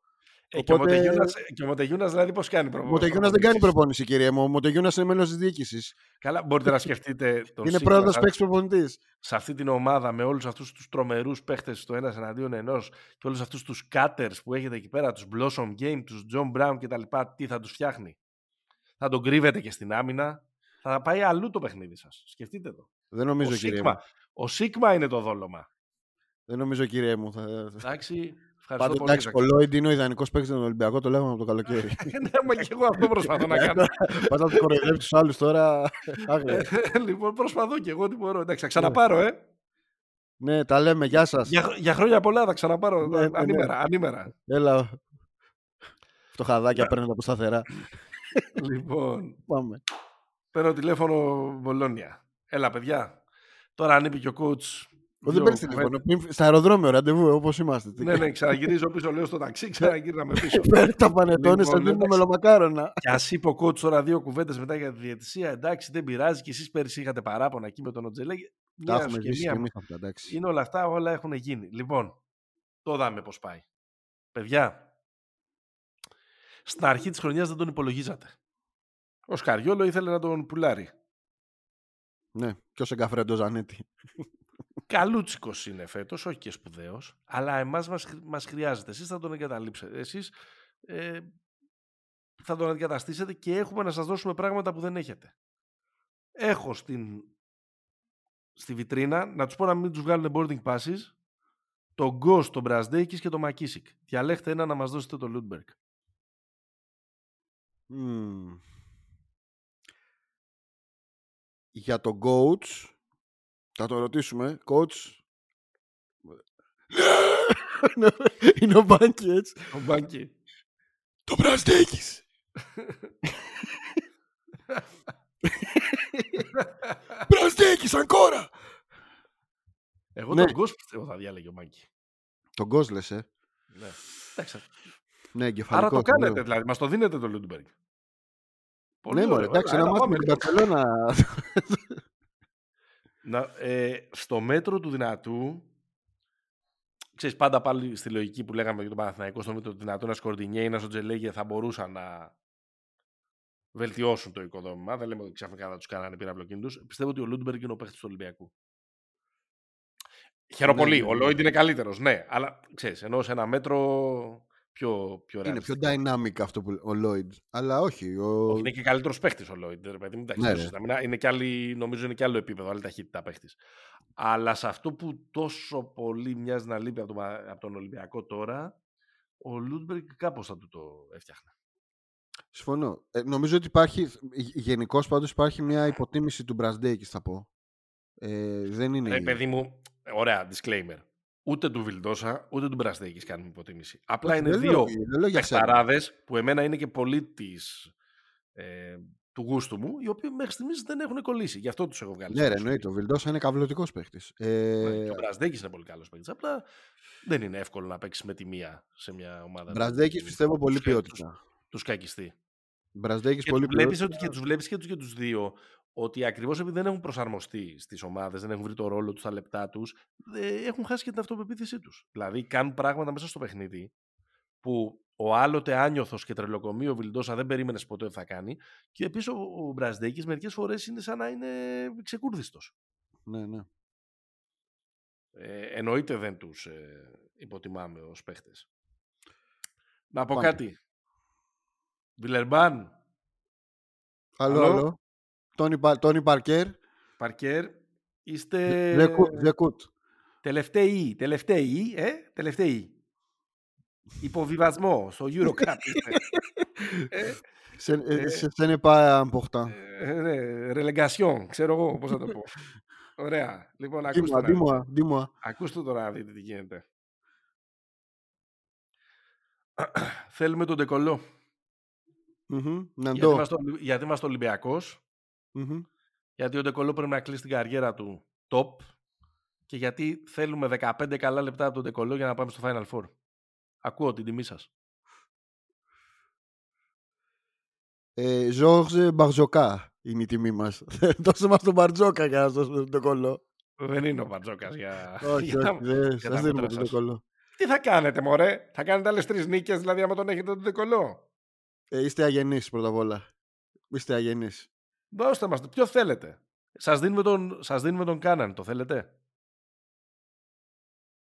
Ε, και ο Οπότε- Μοντεγιούνας- και ο Μοντεγιούνας δηλαδή πώς κάνει Ο προπο- Μοντεγιούνας δεν κάνει προπονήσεις. προπόνηση, κύριε μου. Ο Μοντεγιούνας είναι μέλος της διοίκησης. Καλά, μπορείτε να σκεφτείτε το Είναι Sigma πρόεδρος σαν- παίκτης προπονητής. σε αυτή την ομάδα με όλους αυτούς τους τρομερούς παίχτες το ένας εναντίον ενός και όλους αυτούς τους cutters που έχετε εκεί πέρα, τους Blossom Game, τους John Brown και τα λοιπά, τι θα τους φτιάχνει; Θα τον κρύβετε και στην άμυνα; Θα πάει αλλού το παιχνίδι σας. Σκεφτείτε το. Δεν Ο νομίζω, κύριε μου. Sigma, ο Sigma είναι το δόλωμα. Δεν νομίζω, κύριε μου. Θα... Εντάξει, ευχαριστώ Πάντως, πολύ. εντάξει, ο Lloyd είναι ο ιδανικός παίκτης στον Ολυμπιακό, το λέγαμε από το καλοκαίρι. <laughs> ναι, μα και εγώ αυτό προσπαθώ να κάνω. Πας να τους κοροϊδεύει τους άλλους τώρα. άγρια. λοιπόν, προσπαθώ και εγώ τι μπορώ. Εντάξει, θα ξαναπάρω, ε. ναι, τα λέμε. Γεια σας. Για, χρο- για χρόνια πολλά θα ξαναπάρω. Ναι, ναι, ναι. ανήμερα, ανήμερα. Έλα. Φτωχαδάκια παίρνετε από σταθερά. λοιπόν, Πάμε. παίρνω τηλέφωνο Μπολόνια. Έλα, παιδιά. Τώρα ανήπηκε ο coach. Ο, δεν δύο παίρνεις κουβέντες. τηλέφωνο. Μην- Στα αεροδρόμιο, ραντεβού, όπως είμαστε. Τι Ναι, ναι, ξαναγυρίζω πίσω, λέω στο ταξί, ξαναγύρναμε πίσω. <laughs> Φέρε τα πανετόνε, Λοιπόν, σα δίνουμε εντάξει. μελομακάρονα. Και ας είπε ο coach τώρα δύο κουβέντες μετά για τη διαιτησία. Εντάξει, δεν πειράζει. Και εσείς πέρυσι είχατε παράπονα εκεί με τον Οτζελέ. Τα Μία έχουμε σου και ζήσει και μία εμείς αυτά, εντάξει. Είναι όλα αυτά, όλα έχουν γίνει. Λοιπόν, το δάμε πώς πάει. Παιδιά, στην αρχή της χρονιάς δεν τον υπολογίζατε. Ο Σκαριόλο ήθελε να τον πουλάρει. Ναι, και ο Σεγκαφρέντο Ζανέτη. Καλούτσικος είναι φέτος, όχι και σπουδαίος, αλλά εμάς μας, χρ- μας χρειάζεται. Εσείς θα τον εγκαταλείψετε. Εσείς ε, θα τον αντικαταστήσετε και έχουμε να σας δώσουμε πράγματα που δεν έχετε. Έχω στην, στη βιτρίνα, να τους πω να μην τους βγάλουν boarding passes, τον Ghost, τον Μπρασδέικης και τον Μακίσικ. Διαλέχτε ένα να μας δώσετε το Λούντμπεργκ. Μμμ. Για τον coach, θα το ρωτήσουμε. Coach. Είναι ο Μπάνκι έτσι. Ο Μπάνκι. Το Μπραστέκης. Μπραστέκης, αγκόρα. Εγώ Ναι. τον Ghost πιστεύω θα διάλεγε ο Μπάνκι. Τον coach λες, ε. Ναι. Εντάξει, Ναι, Άρα εγκεφαλικό. το κάνετε, λέω. δηλαδή. Μας το δίνετε το Λούντμπεργκ. Ναι, μωρέ, εντάξει, ένα μάτι με την Παρσελώνα. Να, ε, στο μέτρο του δυνατού, ξέρεις, πάντα πάλι στη λογική που λέγαμε για τον Παναθηναϊκό, στο μέτρο του δυνατού, ένας Σκορδινιέ ή ένας Σοτζελέγε θα μπορούσαν να βελτιώσουν το οικοδόμημα. Δεν λέμε ότι ξαφνικά θα τους κάνανε πυραυλοκίνητου. Πιστεύω ότι ο Λούντμπεργκ είναι ο παίχτης του Ολυμπιακού. Χαίρομαι Ναι, πολύ. ναι, Ο ναι. Λόιντ είναι καλύτερος, ναι. Αλλά ξέρεις, ενώ σε ένα μέτρο πιο, πιο Είναι πιο ρεαλιστικό. dynamic αυτό που ο Lloyd. Αλλά όχι. Ο... Όχι, είναι και καλύτερος παίχτη ο Λόιντς. ρε παιδί μου, εντάξει, Ναι, δεν ρε. το συζητάμε. Είναι και άλλη, νομίζω είναι και άλλο επίπεδο, άλλη ταχύτητα παίχτη. Αλλά σε αυτό που τόσο πολύ μοιάζει να λείπει από τον, Πα- από τον Ολυμπιακό τώρα, ο Λούντμπεργκ κάπως θα του το έφτιαχνε. Συμφωνώ. Ε, νομίζω ότι υπάρχει, γενικώς πάντως υπάρχει μια υποτίμηση του Μπραντέικης θα πω. Ε, δεν είναι... Ρε παιδί μου, ωραία, disclaimer. Ούτε του Βιλντόσα, ούτε του Μπραστέκη κάνουμε υποτίμηση. Απλά Όχι, είναι δεν δύο λέω- δεν λέω για σένα. παιχταράδε που εμένα είναι και πολύ της, ε, του γούστου μου, οι οποίοι μέχρι στιγμής δεν έχουν κολλήσει. Γι' αυτό τους έχω βγάλει. Ναι, στο ρε, Super εννοείται. Ο Βιλντόσα είναι καυλωτικός παίχτης. Ναι, Ε, Και ο Μπρασδέκη είναι πολύ καλός παίκτης. Απλά δεν είναι εύκολο να παίξεις με τη μία σε μια ομάδα. Μπραντέικης πιστεύω πολύ ποιότητα. Του σκακιστεί. Μπραντέικης Και πολύ του βλέπεις ποιότητα. ότι και τους βλέπεις και του και τους δύο ότι ακριβώς επειδή δεν έχουν προσαρμοστεί στις ομάδες, δεν έχουν βρει το ρόλο τους, τα λεπτά τους, έχουν χάσει και την αυτοπεποίθησή τους. Δηλαδή κάνουν πράγματα μέσα στο παιχνίδι που ο άλλοτε άνιωθος και τρελοκομείο ο Βιλντόσα δεν περίμενες ποτέ ότι θα κάνει. Και επίση ο, ο Μπρασδέκη μερικές φορές είναι σαν να είναι ξεκούρδιστος. Ναι, ναι. Ε, εννοείται δεν τους ε, υποτιμάμε ως παίχτες. Να πω Πάμε. κάτι. Βιλερμπάν, Άλλο, Άλλο. Άλλο. Τόνι, Πα- Τόνι Παρκέρ. Παρκέρ, είστε Ζεκούτ. Ζεκούτ. τελευταίοι, τελευταίοι, ε, τελευταίοι. Υποβιβασμό στο Eurocup είστε. ε, Σε, Ε, ε, σε, σε n'est pas important. ε, ναι, ρελεγκασιόν, ξέρω εγώ πώς θα το πω. <laughs> Ωραία. Λοιπόν, ακούστε, Dis-moi, να δείτε. dis-moi, dis-moi. ακούστε τώρα να δείτε τι γίνεται. Θέλουμε τον Ντεκολό. Μμμ. Να Γιατί το. είμαστε, Ολυ- γιατί είμαστε Ολυμπιακός, Μμμ. γιατί ο Ντεκολό πρέπει να κλείσει την καριέρα του top και γιατί θέλουμε 15 καλά λεπτά από τον Ντεκολό για να πάμε στο Final Four. Ακούω την τιμή σας. Ε, Ζόρζε Μπαρζοκά είναι η τιμή μας. <laughs> Δώσε μα τον Μπαρτζόκα για να σας δώσουμε το κολλό. Δεν είναι ο Μπαρτζόκας για. Όχι, για όχι, τα- δεν για σας τα δίνουμε μούτρας το σας. κολλό. Τι θα κάνετε, μωρέ; Θα κάνετε άλλες τρεις νίκες, δηλαδή, άμα τον έχετε τον δεκολό. Ε, είστε αγενείς πρώτα απ' όλα. Είστε αγενείς. Δώστε μας το. Ποιο θέλετε. Σας δίνουμε, τον, σας δίνουμε τον Κάναν, το θέλετε;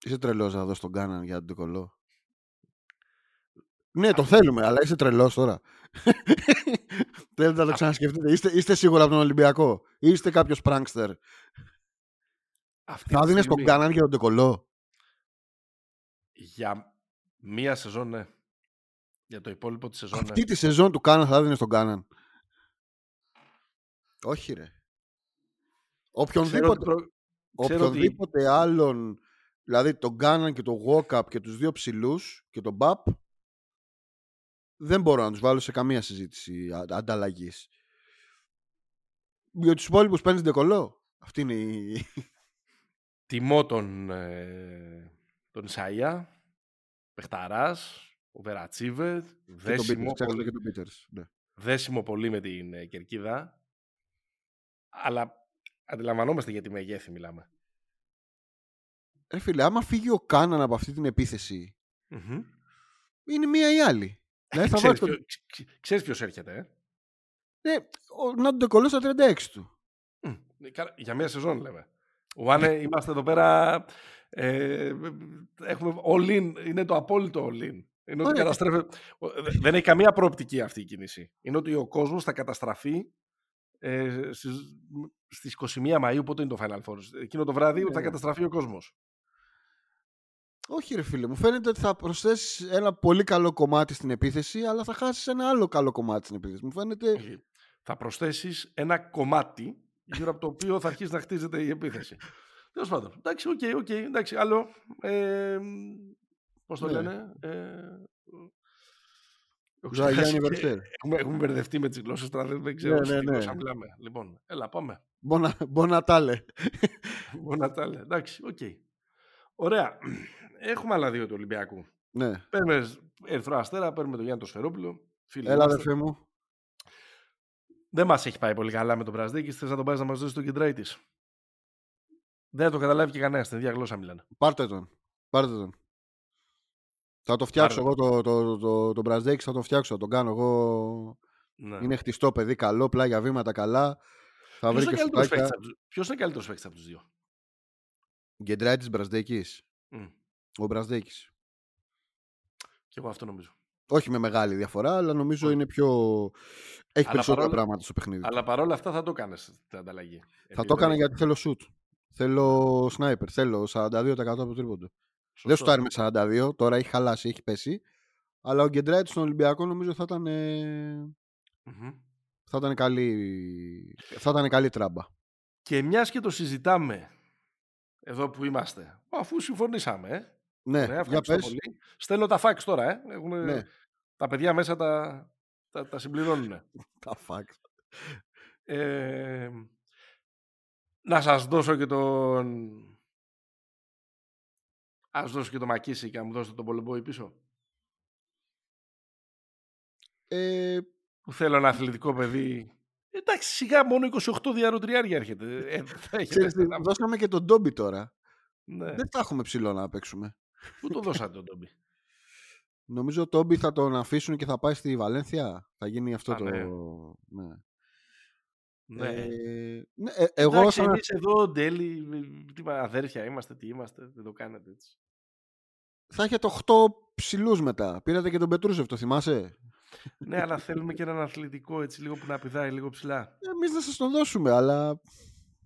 Είσαι τρελός να δώσεις τον Κάναν για τον κολλό. Ναι, το θέλουμε, αλλά είσαι τρελός τώρα. <laughs> Θέλετε να το ξανασκεφτείτε. Είστε, είστε σίγουρα από τον Ολυμπιακό. Ή είστε κάποιος prankster. Αυτή Θα τη δίνεις τον στιγμή, Κάναν για τον Τεκολό. Για μία σεζόν, ναι. Για το υπόλοιπο της σεζόν, ναι. Αυτή τη σεζόν του Κάναν θα δίνεις τον Κάναν; Όχι, ρε. Ξέρω Οποιονδήποτε, ότι προ- ξέρω ότι- οποιονδήποτε άλλον, δηλαδή τον Κάναν και τον Walkup και τους δύο ψηλούς και τον Μπαπ, δεν μπορώ να τους βάλω σε καμία συζήτηση ανταλλαγής. Για τους υπόλοιπους παίρνεις ντεκολό. Αυτή είναι η... <laughs> Τιμώ τον, ε, τον Ισαΐα, Πεχταράς, ο Βερατσίβε, και τον δέσιμο, Peters, ξέχασα πολύ, και τον Peters, ναι. δέσιμο πολύ με την ε, Κερκίδα. Αλλά αντιλαμβανόμαστε για τη μεγέθη μιλάμε. Ρε φίλε, άμα φύγει ο Κάναν από αυτή την επίθεση, Μμμ. είναι μία ή άλλη. Δηλαδή θα Ξέρεις, βάλεις τον... ποιο, ξ- ξ- ξέρεις ποιος έρχεται, ε; Ναι, ο, να τον ντεκολό στα 36 του. Μμ. Ε, καλά, Για μία σεζόν λέμε. Ουάνε, είμαστε εδώ πέρα. Ε, έχουμε all in, είναι το απόλυτο all in. Είναι ότι Ωραία. καταστρέφει. ο- δε- Δεν έχει καμία προοπτική αυτή η κίνηση. Είναι ότι ο κόσμος θα καταστραφεί ε, στις, στις 21 Μαΐου, πότε είναι το Final Four; Εκείνο το βράδυ Ναι, θα ναι. καταστραφεί ο κόσμος. Όχι ρε φίλε, μου φαίνεται ότι θα προσθέσεις ένα πολύ καλό κομμάτι στην επίθεση, αλλά θα χάσεις ένα άλλο καλό κομμάτι στην επίθεση. Μου φαίνεται. Όχι. Θα προσθέσεις ένα κομμάτι γύρω από το οποίο θα αρχίσει να χτίζεται η επίθεση. <laughs> Τέλος πάντων. Εντάξει, οκ, οκ, εντάξει. Άλλο. Ε, Πώς το Ναι. λένε. Ε, έχω Ζωαγιάννη ξεχάσει και- Βερτέρ. Έχουμε, έχουμε μπερδευτεί με τις γλώσσες τώρα. Δεν, δεν ξέρω Ναι, σε ναι, τι ναι. γλώσσα μιλάμε. Λοιπόν, έλα, πάμε. Μπονα, Μπονατάλε. Μπορεί να τα λέει. Εντάξει, οκ. Ωραία. Έχουμε άλλα δύο του Ολυμπιακού. ναι. Παίρνουμε Ερυθρό Αστέρα, παίρνουμε τον Γιάννη το Σφερόπουλο. Φίλοι Έλα, είμαστε. αδερφέ μου. Δεν μας έχει πάει πολύ καλά με τον Πρασδίκη. Θες να τον πάρεις να μας δώσεις τον κεντράι της; Δεν το καταλάβει και κανένας. Στην ίδια γλώσσα μιλάνε. Πάρτε τον. Πάρτε τον. Θα το φτιάξω Πάρτε εγώ το, το, το, το Μπραζδέκη, θα το φτιάξω, θα τον κάνω εγώ. Ναι. Είναι χτιστό παιδί, καλό, πλάγια βήματα καλά. Θα Ποιος βρει είναι και καλύτερος σουτάκια. παίκτης από τους- Ποιος είναι καλύτερος παίκτης από τους δύο; Γκεντράι τη Μπραζδέκης. Μμ. Ο Μπραζδέκης. Και εγώ αυτό νομίζω. Όχι με μεγάλη διαφορά, αλλά νομίζω Όχι. είναι πιο. Έχει Αλλά περισσότερα παρόλα- πράγματα στο παιχνίδι. Αλλά παρόλα αυτά θα το έκανε την ανταλλαγή. Θα το έκανα γιατί θέλω shoot. Θέλω sniper. Θέλω 42% από το τρίποντο. Δεν σου με 42, τώρα έχει χαλάσει, έχει πέσει. Αλλά ο Γκεντράιτ στον Ολυμπιακό νομίζω θα ήταν, ε, θα ήταν, καλή, θα ήταν καλή τράμπα. Και μιας και το συζητάμε εδώ που είμαστε, αφού συμφωνήσαμε, ε, Ναι, Ωραία, για ευχαριστώ πες. πολύ. Στέλνω τα φάξ τώρα, ε. Έχουν, Ναι. Τα παιδιά μέσα τα, τα, τα συμπληρώνουν. <laughs> Τα facts. Ε, να σας δώσω και τον... Ας δώσω και τον Μακίση και να μου δώσετε τον Πολεμπόη πίσω. Ε, Που θέλω ένα αθλητικό παιδί. Εντάξει, σιγά μόνο 28 διαρροτριάρια έρχεται. Ε, θα έχετε ξέρεις τι, ένα- δώσαμε και τον Ντόμπι τώρα. ναι. Δεν θα έχουμε ψηλό να παίξουμε. Πού το δώσατε τον Τόμπι. Νομίζω ο Τόμπι θα τον αφήσουν και θα πάει στη Βαλένθια. Θα γίνει αυτό Α, το... ναι. Ναι. ναι. Ε, ναι, ε, εγώ Εντάξει, σαν... εμείς εδώ, Ντέλη, τι μα- αδέρφια είμαστε, τι είμαστε, δεν το κάνετε έτσι. Θα έχετε 8 ψηλούς μετά. Πήρατε και τον Πετρούσεφ, το θυμάσαι; ναι, αλλά θέλουμε και έναν αθλητικό έτσι λίγο που να πηδάει λίγο ψηλά. Εμείς να σας τον δώσουμε, αλλά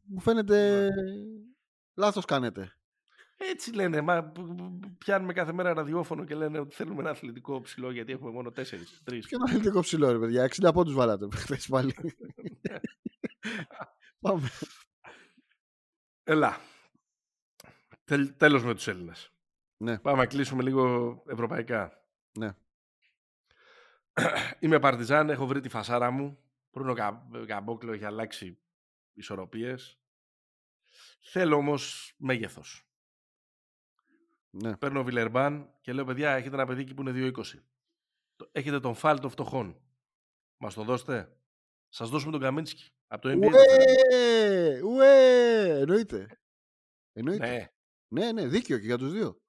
μου φαίνεται. Λάθος κάνετε. Έτσι λένε, μα π- π- πιάνουμε κάθε μέρα ραδιόφωνο και λένε ότι θέλουμε ένα αθλητικό ψηλό γιατί έχουμε μόνο τέσσερις, τρεις. Και ένα αθλητικό ψηλό, ρε παιδιά. 60 πόντους βάλατε χθες πάλι. <laughs> Πάμε. Έλα. Τελ, τέλος με τους Έλληνες. Ναι. Πάμε να κλείσουμε λίγο ευρωπαϊκά. Ναι. <clears throat> Είμαι παρτιζάν, έχω βρει τη φασάρα μου. Προύνο Κα- Καμπόκλο έχει αλλάξει ισορροπίες. Θέλω όμως μέγεθος. ναι. Παίρνω Βιλερμπάν και λέω: Παιδιά, έχετε ένα παιδί εκεί που είναι 2,20. Το- Έχετε τον φάλ των φτωχών. Μας το δώσετε. Σας δώσουμε τον Καμίνσκι. Από το NBA. Ουέ! το φέραμε. Ουέ! Εννοείται. Εννοείται. Ναι. Ναι, ναι, δίκαιο και για τους δύο.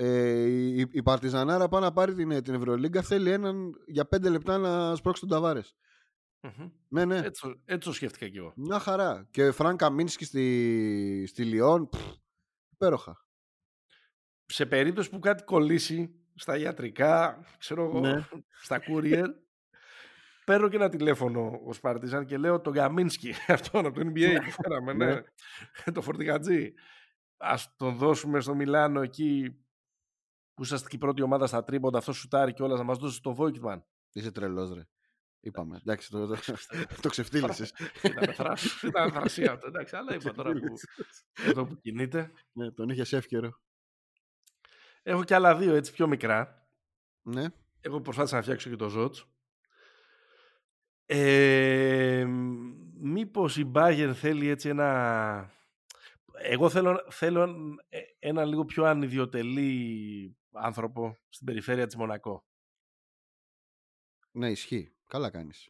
Μμ. Ε, η, η Παρτιζανάρα πάει να πάρει την, την Ευρωλίγκα. Θέλει έναν για πέντε λεπτά να σπρώξει τον Ταβάρες. Μμμ. Ναι, ναι. Έτσι, το- έτσι το σκέφτηκα κι εγώ. Μια χαρά. Και Φραν Καμίνσκι στη, στη Λιόν. πφ, Υπέροχα. Σε περίπτωση που κάτι κολλήσει στα ιατρικά, ξέρω εγώ, Ναι. <laughs> στα courier, παίρνω και ένα τηλέφωνο ως Παρτιζάν και λέω τον Καμίνσκι, <laughs> αυτόν από το NBA που φέραμε, ναι, Ναι. το φορτηγατζή. Ας τον δώσουμε στο Μιλάνο εκεί που είσαστε και η πρώτη ομάδα στα τρίποντα, αυτό σουτάρει και όλας, να μας δώσεις το Βόικτμαν. Είσαι τρελός ρε. Είπαμε. Εντάξει, το, το, το ξεφτύλισες. <laughs> Ήταν θράσ- ήταν θρασία αυτό, εντάξει, αλλά είπα τώρα που, εδώ που κινείται. ναι, τον είχες εύκαιρο. Έχω και άλλα δύο έτσι πιο μικρά. Ναι. Εγώ προσπάθησα να φτιάξω και το Ζότς. Ε, μήπως η Bayern θέλει έτσι ένα... Εγώ θέλω, θέλω ε, ένα λίγο πιο ανιδιοτελή άνθρωπο στην περιφέρεια της Μονακό. Ναι, ισχύει. Καλά κάνεις.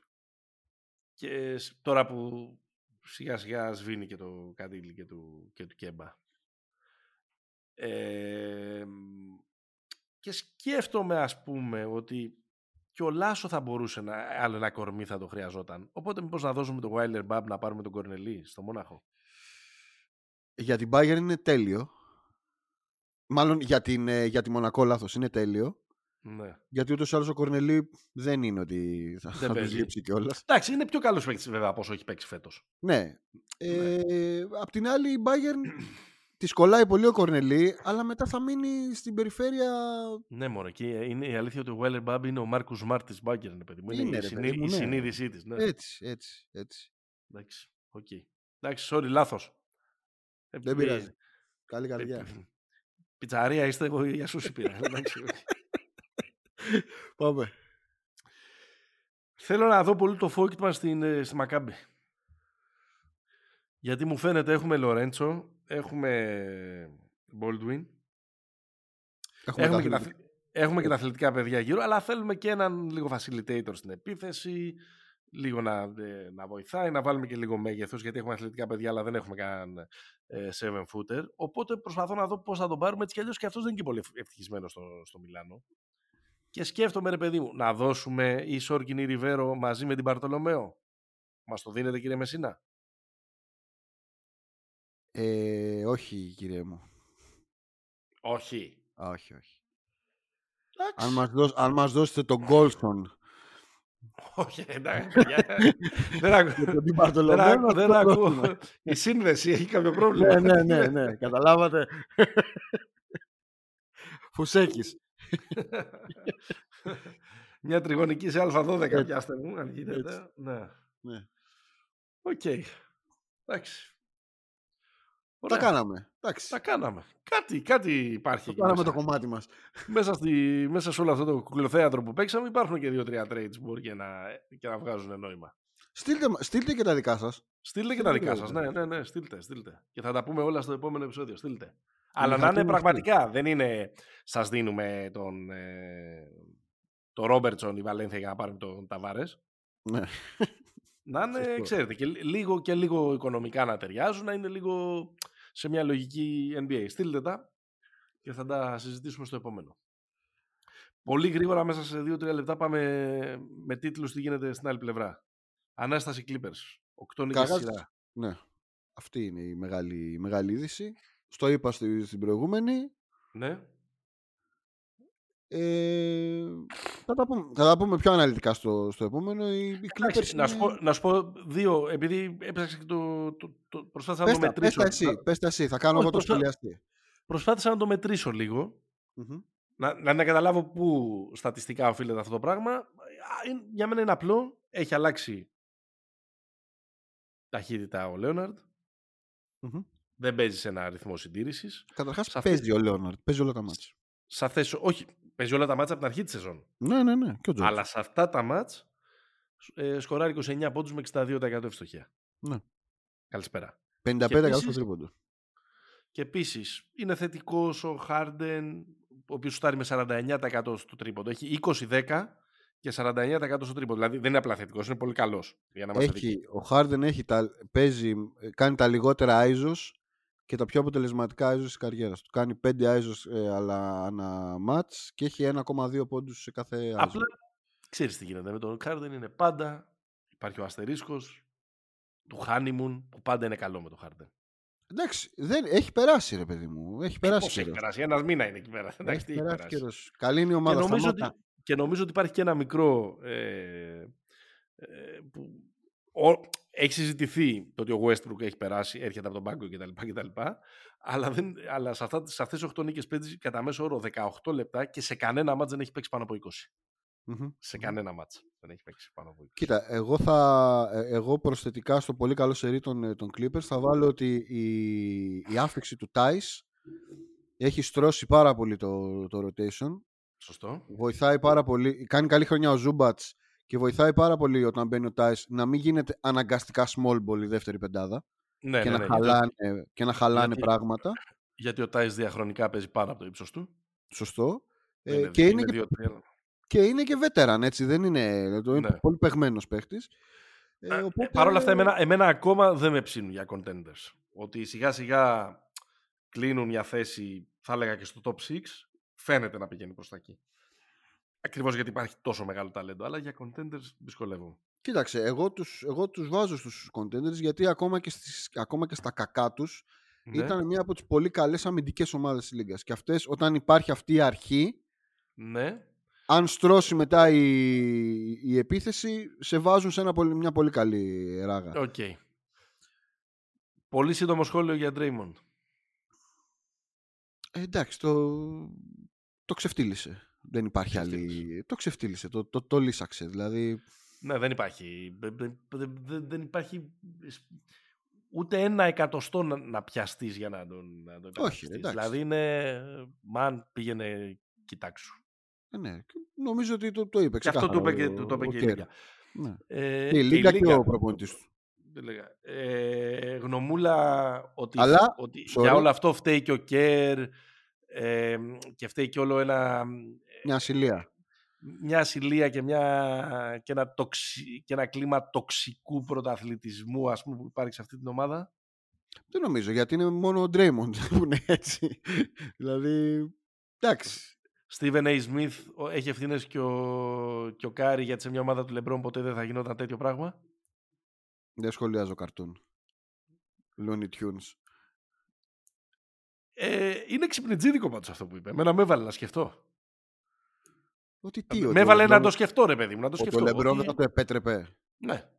Και σ- τώρα που σιγά σιγά σβήνει και το καντήλι και του, και του Κέμπα. Ε, και σκέφτομαι ας πούμε ότι και ο Λάσο θα μπορούσε να, άλλο ένα κορμί θα το χρειαζόταν. Οπότε μήπως να δώσουμε τον Βάιλερ Μπαμπ να πάρουμε τον Κορνελί στο Μόναχο; Για την Bayern είναι τέλειο. Μάλλον για, την, ε, για τη Μονακό λάθος είναι τέλειο. Ναι. Γιατί ούτως ή άλλως ο Κορνελή δεν είναι ότι θα, Δεν θα τους παίζει. λείψει κιόλας. Εντάξει, είναι πιο καλός παίκτης βέβαια από όσο έχει παίξει φέτος. Ναι. Ε, απ' την άλλη η Bayern τη κολλάει πολύ ο Κορνελή, αλλά μετά θα μείνει στην περιφέρεια. Ναι, μωρέ, και είναι η αλήθεια ότι ο Βάιλερ Μπαμπ είναι ο Μάρκους Σμαρτ της Μπάγερν, είναι παιδί μου. Είναι, Είναι, η, ρε, συνεί- παιδί μου, η ναι. συνείδησή της. Ναι. Έτσι, έτσι, έτσι. Εντάξει, οκ. Εντάξει, sorry, λάθος. Ε, Δεν μη- πειράζει. Καλή ε, καρδιά. Ε, Πιτσαρία είστε, εγώ για σούσι πήρα. <laughs> Εντάξει, οκ. Πάμε. Θέλω να δω πολύ το Φόκιτμαν στην, ε, στη Μακάμπη. Γιατί μου φαίνεται έχουμε Λορέντσο, έχουμε Baldwin, Έχουμε, έχουμε, και τα τα, αθλη- έχουμε και τα αθλητικά παιδιά γύρω, αλλά θέλουμε και έναν λίγο facilitator στην επίθεση, λίγο να, ε, να βοηθάει, να βάλουμε και λίγο μέγεθος, γιατί έχουμε αθλητικά παιδιά, αλλά δεν έχουμε κανέναν ε, seven footer. Οπότε προσπαθώ να δω πώς θα τον πάρουμε έτσι κι αλλιώς και αυτός δεν είναι και πολύ ευτυχισμένος στο, στο Μιλάνο. Και σκέφτομαι, ρε παιδί μου, να δώσουμε η Σόρκιν ή Ριβέρο μαζί με την Παρτολομέο. Μας το δίνετε, κύριε Μεσίνα; Ε, όχι, κύριε μου. Όχι. Α, όχι, όχι. Εντάξει. Αν μας, δώσ- αν μας δώσετε τον Γκόλσον Όχι, εντάξει. <laughs> παιδιά. δεν ακούω. και τον Δεν, Τιμπαρτολομέο, άκου- να δεν το ακούω. δώσουμε. Η σύνδεση έχει κάποιο πρόβλημα. ναι, ναι, ναι, ναι. Καταλάβατε. Φουσέκης. <laughs> Μια τριγωνική σε α12, Έτσι. πιάστε μου, αν γίνεται. Έτσι. Ναι. Ναι. Οκ. Εντάξει. Τα Ωραία. κάναμε. Εντάξει. Τα κάναμε. Κάτι, κάτι υπάρχει. Το εκεί κάναμε μέσα. το κομμάτι μας. μέσα, στη, μέσα σε όλο αυτό το κουκλοθέατρο που παίξαμε υπάρχουν και δύο-τρία trades που μπορεί και να, και να βγάζουν νόημα. Στείλτε, μα- στείλτε και τα δικά σας. Στείλτε και Στείλτε τα δικά και σας. τα Ναι, δικά ναι, ναι, στείλτε, στείλτε. Και θα τα πούμε όλα στο επόμενο επεισόδιο. Στείλτε. Αλλά να θα είναι πούμε πραγματικά. Δεν είναι σας δίνουμε τον, ε, τον Ρόμπερτσον η Βαλένθια για να πάρουμε τον Ταβάρες. Ναι. Να είναι, Σωστό. ξέρετε, και λίγο, και λίγο οικονομικά να ταιριάζουν, να είναι λίγο σε μια λογική NBA. Στείλτε τα και θα τα συζητήσουμε στο επόμενο. Πολύ γρήγορα μέσα σε 2-3 λεπτά πάμε με τίτλους τι γίνεται στην άλλη πλευρά. Ανάσταση Clippers. 8 νίκες Κακά- σειρά. ναι. Αυτή είναι η μεγάλη, η μεγάλη είδηση. Στο είπα στη- στην προηγούμενη. Ναι. Ε, θα, τα πούμε, θα τα πούμε πιο αναλυτικά στο, στο επόμενο. Οι, οι Clippers Εντάξει, να, σου είναι- πω, να σου πω δύο, επειδή épραξα και το, το, το, προσπάθησα να Πες το τα, πες μετρήσω. τα εσύ, Να- πες τα εσύ. Θα κάνω Όχι, εγώ το προσπά- σχολιαστή. Προσπάθησα να το μετρήσω λίγο. Μμμ. να, να, να καταλάβω πού στατιστικά οφείλεται αυτό το πράγμα. Α, είναι- Για μένα είναι απλό. Έχει αλλάξει ταχύτητα ο Λέοναρντ. Μμμ. Δεν παίζει σε ένα ρυθμό συντήρησης. Καταρχάς Σε αυτή- παίζει ο Λέοναρντ. Παίζει όλα τα μάτια. Σε αυτές, όχι, παίζει όλα τα μάτσα από την αρχή της σεζόν. Ναι, ναι, ναι. Και ο Τζόρτζ. Αλλά σε αυτά τα μάτς ε, σκοράρει 29 πόντους με 62% ευστοχία. Ναι. Καλησπέρα. 55% επίσης- στο τρίποντο. Και επίσης είναι θετικός ο Χάρντεν, ο οποίος σουτάρει με 49% στο τρίποντο. Έχει 20-10 και 49% στο τρίπο. Δηλαδή δεν είναι απλά θετικός, είναι πολύ καλός. Έχει, ο Χάρντεν έχει τα, παίζει, κάνει τα λιγότερα ISOs και τα πιο αποτελεσματικά ISOs της καριέρας του. Κάνει 5 ISOs ε, αλλά ανά match και έχει 1,2 πόντους σε κάθε ISO. Απλά ξέρεις τι γίνεται με τον Χάρντεν. Είναι πάντα. Υπάρχει ο αστερίσκος του Χάνιμουν που πάντα είναι καλό με τον Χάρντεν. Εντάξει, δεν, έχει περάσει ρε παιδί μου. Έχει ε, περάσει. Πώς έχει περάσει, ένας μήνα είναι εκεί πέρα. Εντάξει, έχει περάσει, περάσει. Καλή είναι η ομάδα. Και νομίζω, ότι, και νομίζω ότι υπάρχει και ένα μικρό. Ε, ε, που ο, έχει συζητηθεί το ότι ο Westbrook έχει περάσει, έρχεται από τον πάγκο κτλ. αλλά, δεν, αλλά σε, αυτά, σε αυτές τις 8 νίκες παίζει κατά μέσο όρο 18 λεπτά και σε κανένα μάτς δεν έχει παίξει πάνω από 20. Mm-hmm. Σε κανένα μάτς δεν έχει παίξει πάνω από 20. Κοίτα, εγώ, θα, ε, εγώ προσθετικά στο πολύ καλό σερί των, ε, των Clippers θα βάλω ότι η, η άφηξη του Tice έχει στρώσει πάρα πολύ το, το rotation. Σωστό. Βοηθάει πάρα πολύ. Κάνει καλή χρονιά ο Ζούμπατς και βοηθάει πάρα πολύ όταν μπαίνει ο Τάις να μην γίνεται αναγκαστικά small ball η δεύτερη πεντάδα ναι, και, ναι, να ναι, χαλάνε, και να χαλάνε γιατί, πράγματα. Γιατί ο Τάις διαχρονικά παίζει πάνω από το ύψος του. Σωστό. Ε, και, είναι και, και είναι και veteran, έτσι, δεν είναι, είναι ναι. πολύ παιγμένος παίχτης. Ε, ε οπότε... Παρ' όλα αυτά, εμένα, εμένα ακόμα δεν με ψήνουν για contenders. Ότι σιγά σιγά κλείνουν μια θέση, θα έλεγα και στο top 6, φαίνεται να πηγαίνει προς τα εκεί. Ακριβώς γιατί υπάρχει τόσο μεγάλο ταλέντο, αλλά για contenders δυσκολεύομαι. Κοίταξε, εγώ τους, εγώ τους βάζω στους contenders γιατί ακόμα και, στις, ακόμα και στα κακά τους ναι. ήταν μια από τις πολύ καλές αμυντικές ομάδες της Λίγκας. Και αυτές όταν υπάρχει αυτή η αρχή, ναι. αν στρώσει μετά η, η επίθεση, σε βάζουν σε ένα, μια πολύ καλή ράγα. Οκ. Okay. Πολύ σύντομο σχόλιο για Draymond. Ε, εντάξει, το, το ξεφτύλισε. Δεν υπάρχει άλλη. Το ξεφτύλισε, το, το, το λύσαξε. Δηλαδή. Ναι, δεν υπάρχει. Δεν υπάρχει ούτε ένα εκατοστό να, να πιαστείς για να τον, να τον Όχι, εντάξει. Δηλαδή είναι. Μαν πήγαινε, κοιτάξου. Ε, ναι, νομίζω ότι το, το είπε. Και αυτό το είπε και, το, το είπε και η Λίγκα. Ναι. Ε, η Λίγκα και, ο προπονητής του. Ε, γνωμούλα ότι, Αλλά, ότι για όλο αυτό φταίει και ο Κέρ ε, και φταίει και όλο ένα... Μια ασυλία. Μια ασυλία και, μια, και, ένα, τοξι, και ένα κλίμα τοξικού πρωταθλητισμού ας πούμε, που υπάρχει σε αυτή την ομάδα. Δεν νομίζω, γιατί είναι μόνο ο Ντρέιμοντ <laughs> που είναι έτσι. δηλαδή, εντάξει. Στίβεν A. Smith έχει ευθύνες και ο, και ο Κάρι γιατί σε μια ομάδα του Λεμπρόν ποτέ δεν θα γινόταν τέτοιο πράγμα. Δεν σχολιάζω καρτούν. Looney Tunes. Ε, είναι ξυπνητζίδικο πάντως αυτό που είπε. Μένα με έβαλε να σκεφτώ. Ότι τι, με έβαλε να το σκεφτώ, ρε παιδί μου. Να το σκεφτώ. Το Λεμπρόν δεν το επέτρεπε. Ναι.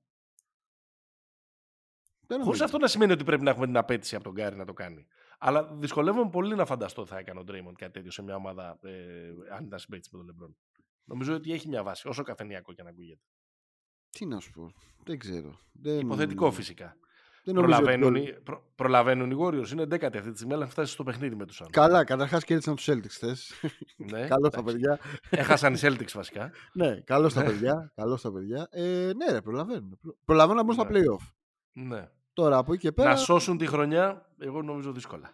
Χωρίς αυτό να σημαίνει ότι πρέπει να έχουμε την απαίτηση από τον Κάρι να το κάνει. Αλλά δυσκολεύομαι πολύ να φανταστώ θα έκανε ο Ντρέιμοντ κάτι τέτοιο σε μια ομάδα ε, αν ήταν συμπέκτη με τον Λεμπρόν. Νομίζω ότι έχει μια βάση, όσο καφενιακό και να ακούγεται. Τι να σου πω. Δεν ξέρω. Δεν... Υποθετικό φυσικά. Δεν προλαβαίνουν, ότι... προ, προλαβαίνουν οι Warriors. Είναι δέκατη αυτή τη στιγμή, αλλά φτάσει στο παιχνίδι με τους άλλου. Καλά, καταρχάς κέρδισαν τους Celtics θε. Ναι, <laughs> καλώς τα παιδιά. Έχασαν οι Celtics βασικά. <laughs> ναι, καλώς τα παιδιά. Καλώς τα παιδιά. Ε, ναι, ρε, προλαβαίνουν. Προλαβαίνουν να μπουν στα ναι. playoff. Ναι. Τώρα από εκεί και πέρα. Να σώσουν τη χρονιά, εγώ νομίζω δύσκολα.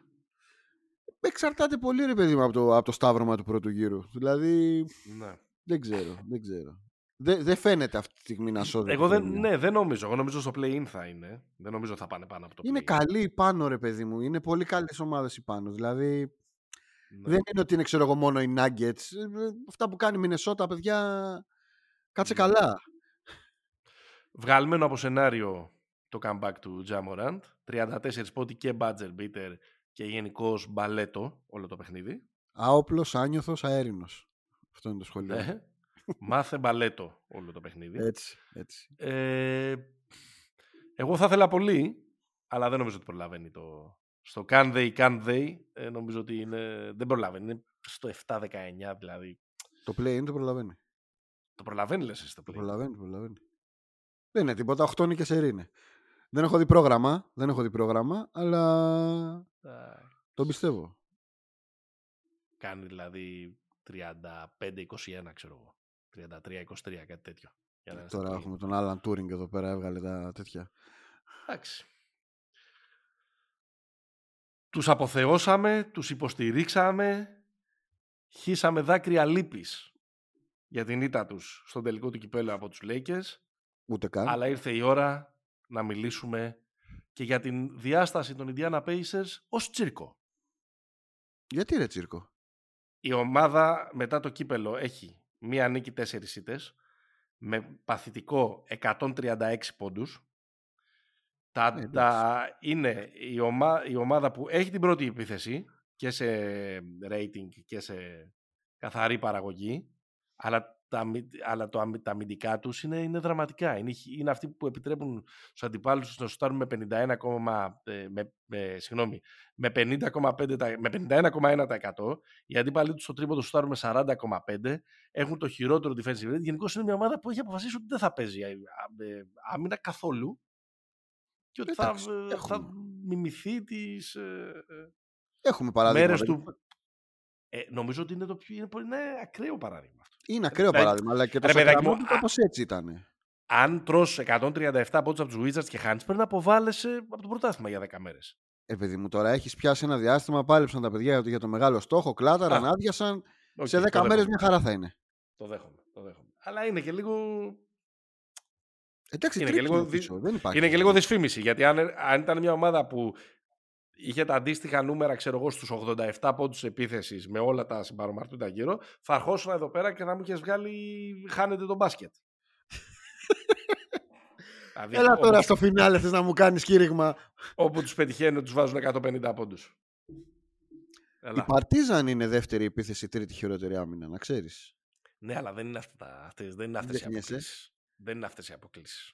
Εξαρτάται πολύ, ρε παιδί μου, από το, από το σταύρωμα του πρώτου γύρου. Δηλαδή. Ναι. Δεν ξέρω. Δεν ξέρω. Δεν δε φαίνεται αυτή τη στιγμή να σώζει. Εγώ δεν, ναι, δεν νομίζω. Εγώ νομίζω στο play-in θα είναι. Δεν νομίζω θα πάνε πάνω από το Είναι καλή πάνω, ρε παιδί μου. Είναι πολύ καλές ομάδες οι πάνω. Δηλαδή. Ναι. Δεν είναι ότι είναι ξέρω εγώ μόνο οι Nuggets. Ε, ε, αυτά που κάνει η Μινεσότα, παιδιά. Κάτσε ναι. καλά. Βγαλμένο από σενάριο το comeback του Jamorant. 34 πόντοι και buzzer beater και γενικώς μπαλέτο όλο το παιχνίδι. Άοπλος, άνιωθος, αέρινος. Αυτό είναι το σχολείο. Ναι. Μάθε μπαλέτο όλο το παιχνίδι. Έτσι, έτσι. Ε, εγώ θα ήθελα πολύ, αλλά δεν νομίζω ότι προλαβαίνει το... Στο can they, can they, ε, νομίζω ότι είναι... δεν προλαβαίνει. Είναι στο 7-19 δηλαδή. Το play-in το προλαβαίνει. Το προλαβαίνει λες εσύ το play Το προλαβαίνει, το προλαβαίνει. Δεν είναι τίποτα, 8 νίκες ερήνε. Δεν έχω δει πρόγραμμα, δεν έχω δει πρόγραμμα, αλλά το πιστεύω. Κάνει δηλαδή 35-21, ξέρω εγώ. 33-23, κάτι τέτοιο. Για Τώρα έχουμε τον Άλαν Τούρινγκ εδώ πέρα, έβγαλε τα τέτοια. Εντάξει. Τους αποθεώσαμε, τους υποστηρίξαμε, χύσαμε δάκρυα λύπης για την ήττα τους στον τελικό του κυπέλου από τους Lakers. Ούτε καν. Αλλά ήρθε η ώρα να μιλήσουμε και για την διάσταση των Indiana Pacers ως τσίρκο. Γιατί ρε τσίρκο; Η ομάδα μετά το κύπελο έχει μία νίκη τέσσερις ήττες με παθητικό 136 πόντους. Τα, Ε, τα, είναι η, ομα, η ομάδα που έχει την πρώτη επίθεση και σε rating και σε καθαρή παραγωγή αλλά τα, αμυ- αλλά το, αμυ- τα αμυντικά τους είναι, είναι δραματικά. Είναι, χ- είναι αυτοί που επιτρέπουν στους αντιπάλους τους να σουτάρουν με 51, ε, με, με, συγγνώμη, με 50,5 τα- με 51,1%. Οι αντίπαλοι τους στο τρίποντο σουτάρουν με 40,5%. Έχουν το χειρότερο defensive rate. Γενικώς είναι μια ομάδα που έχει αποφασίσει ότι δεν θα παίζει ε, ε, άμυνα καθόλου και ότι θα, Εντάξει, ε, θα έχουμε. μιμηθεί τις ε, ε, Έχουμε παράδειγμα. μέρες δεν- του... Ε, νομίζω ότι είναι, το πιο, είναι, πολύ- είναι ακραίο παράδειγμα αυτό. Είναι ακραίο Δηλαδή, παράδειγμα, αλλά και το ρε παιδάκι μου, Sacramento α- κάπως έτσι ήταν. Αν τρως 137 πόντους από τους Wizards και χάνεις, πρέπει να αποβάλλεσαι από το πρωτάθλημα για 10 μέρες. Ε, παιδί μου, τώρα έχεις πιάσει ένα διάστημα, πάλεψαν τα παιδιά για το, για το μεγάλο στόχο, κλάταραν, Α, άδειασαν. Οκ, σε 10 το μέρες δέχομαι. μια χαρά θα είναι. Το δέχομαι, το δέχομαι. Αλλά είναι και λίγο, Εντάξει, Είναι είναι και λίγο δι- πίσω, δεν υπάρχει. είναι και λίγο δυσφήμιση. Γιατί αν, αν ήταν μια ομάδα που είχε τα αντίστοιχα νούμερα, ξέρω εγώ, στους 87 πόντους επίθεσης με όλα τα συμπαρομαρτούντα γύρω, θα αρχόσουν εδώ πέρα και να μου είχες βγάλει χάνετε το μπάσκετ. δηλαδή, Έλα όπου, τώρα στο φινάλε θες να μου κάνεις κήρυγμα. όπου τους πετυχαίνουν, τους βάζουν 150 πόντους. Έλα. Η Παρτίζαν είναι δεύτερη επίθεση, τρίτη χειρότερη άμυνα, να ξέρεις. Ναι, αλλά δεν είναι, αυτά, τα- αυτές, δεν είναι αυτές οι Δείχνεσαι. αποκλήσεις. Δεν είναι αυτές οι αποκλήσεις.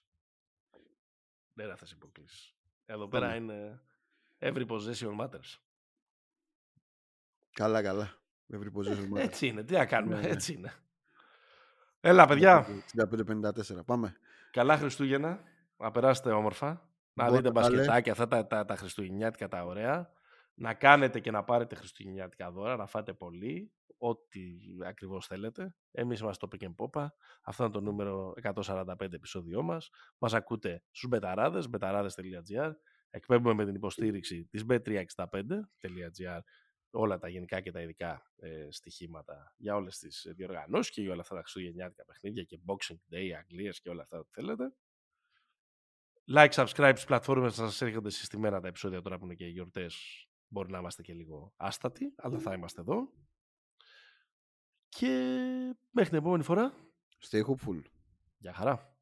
Δεν είναι αυτές οι αποκλήσεις. Εδώ πέρα Πάμε. είναι every possession matters. Καλά, καλά. Every position matters. Έτσι είναι. Τι να κάνουμε. Ναι, ναι. Έτσι είναι. Έλα, παιδιά. 65-54. Πάμε. Καλά Χριστούγεννα. Να περάσετε όμορφα. Να Μπορείτε δείτε πάλι. μπασκετάκια αυτά τα, τα, τα χριστουγεννιάτικα τα ωραία. Να κάνετε και να πάρετε χριστουγεννιάτικα δώρα. Να φάτε πολύ. Ό,τι ακριβώς θέλετε. Εμείς είμαστε το Pick and Popa. Αυτό είναι το νούμερο 145 επεισόδιό μας. Μας ακούτε στους μπεταράδες, μπεταράδες.gr. Εκπέμπουμε με την υποστήριξη της bet365.gr όλα τα γενικά και τα ειδικά ε, στοιχήματα για όλες τις ε, διοργανώσεις και για όλα αυτά τα χριστουγεννιάτικα παιχνίδια και Boxing Day, Αγγλίας και όλα αυτά που θέλετε. Like, subscribe στις πλατφόρμες να σας έρχονται συστημένα τα επεισόδια τώρα που είναι και οι γιορτές. Μπορεί να είμαστε και λίγο άστατοι, αλλά θα είμαστε εδώ. Και μέχρι την επόμενη φορά, Stay hopeful. γεια χαρά.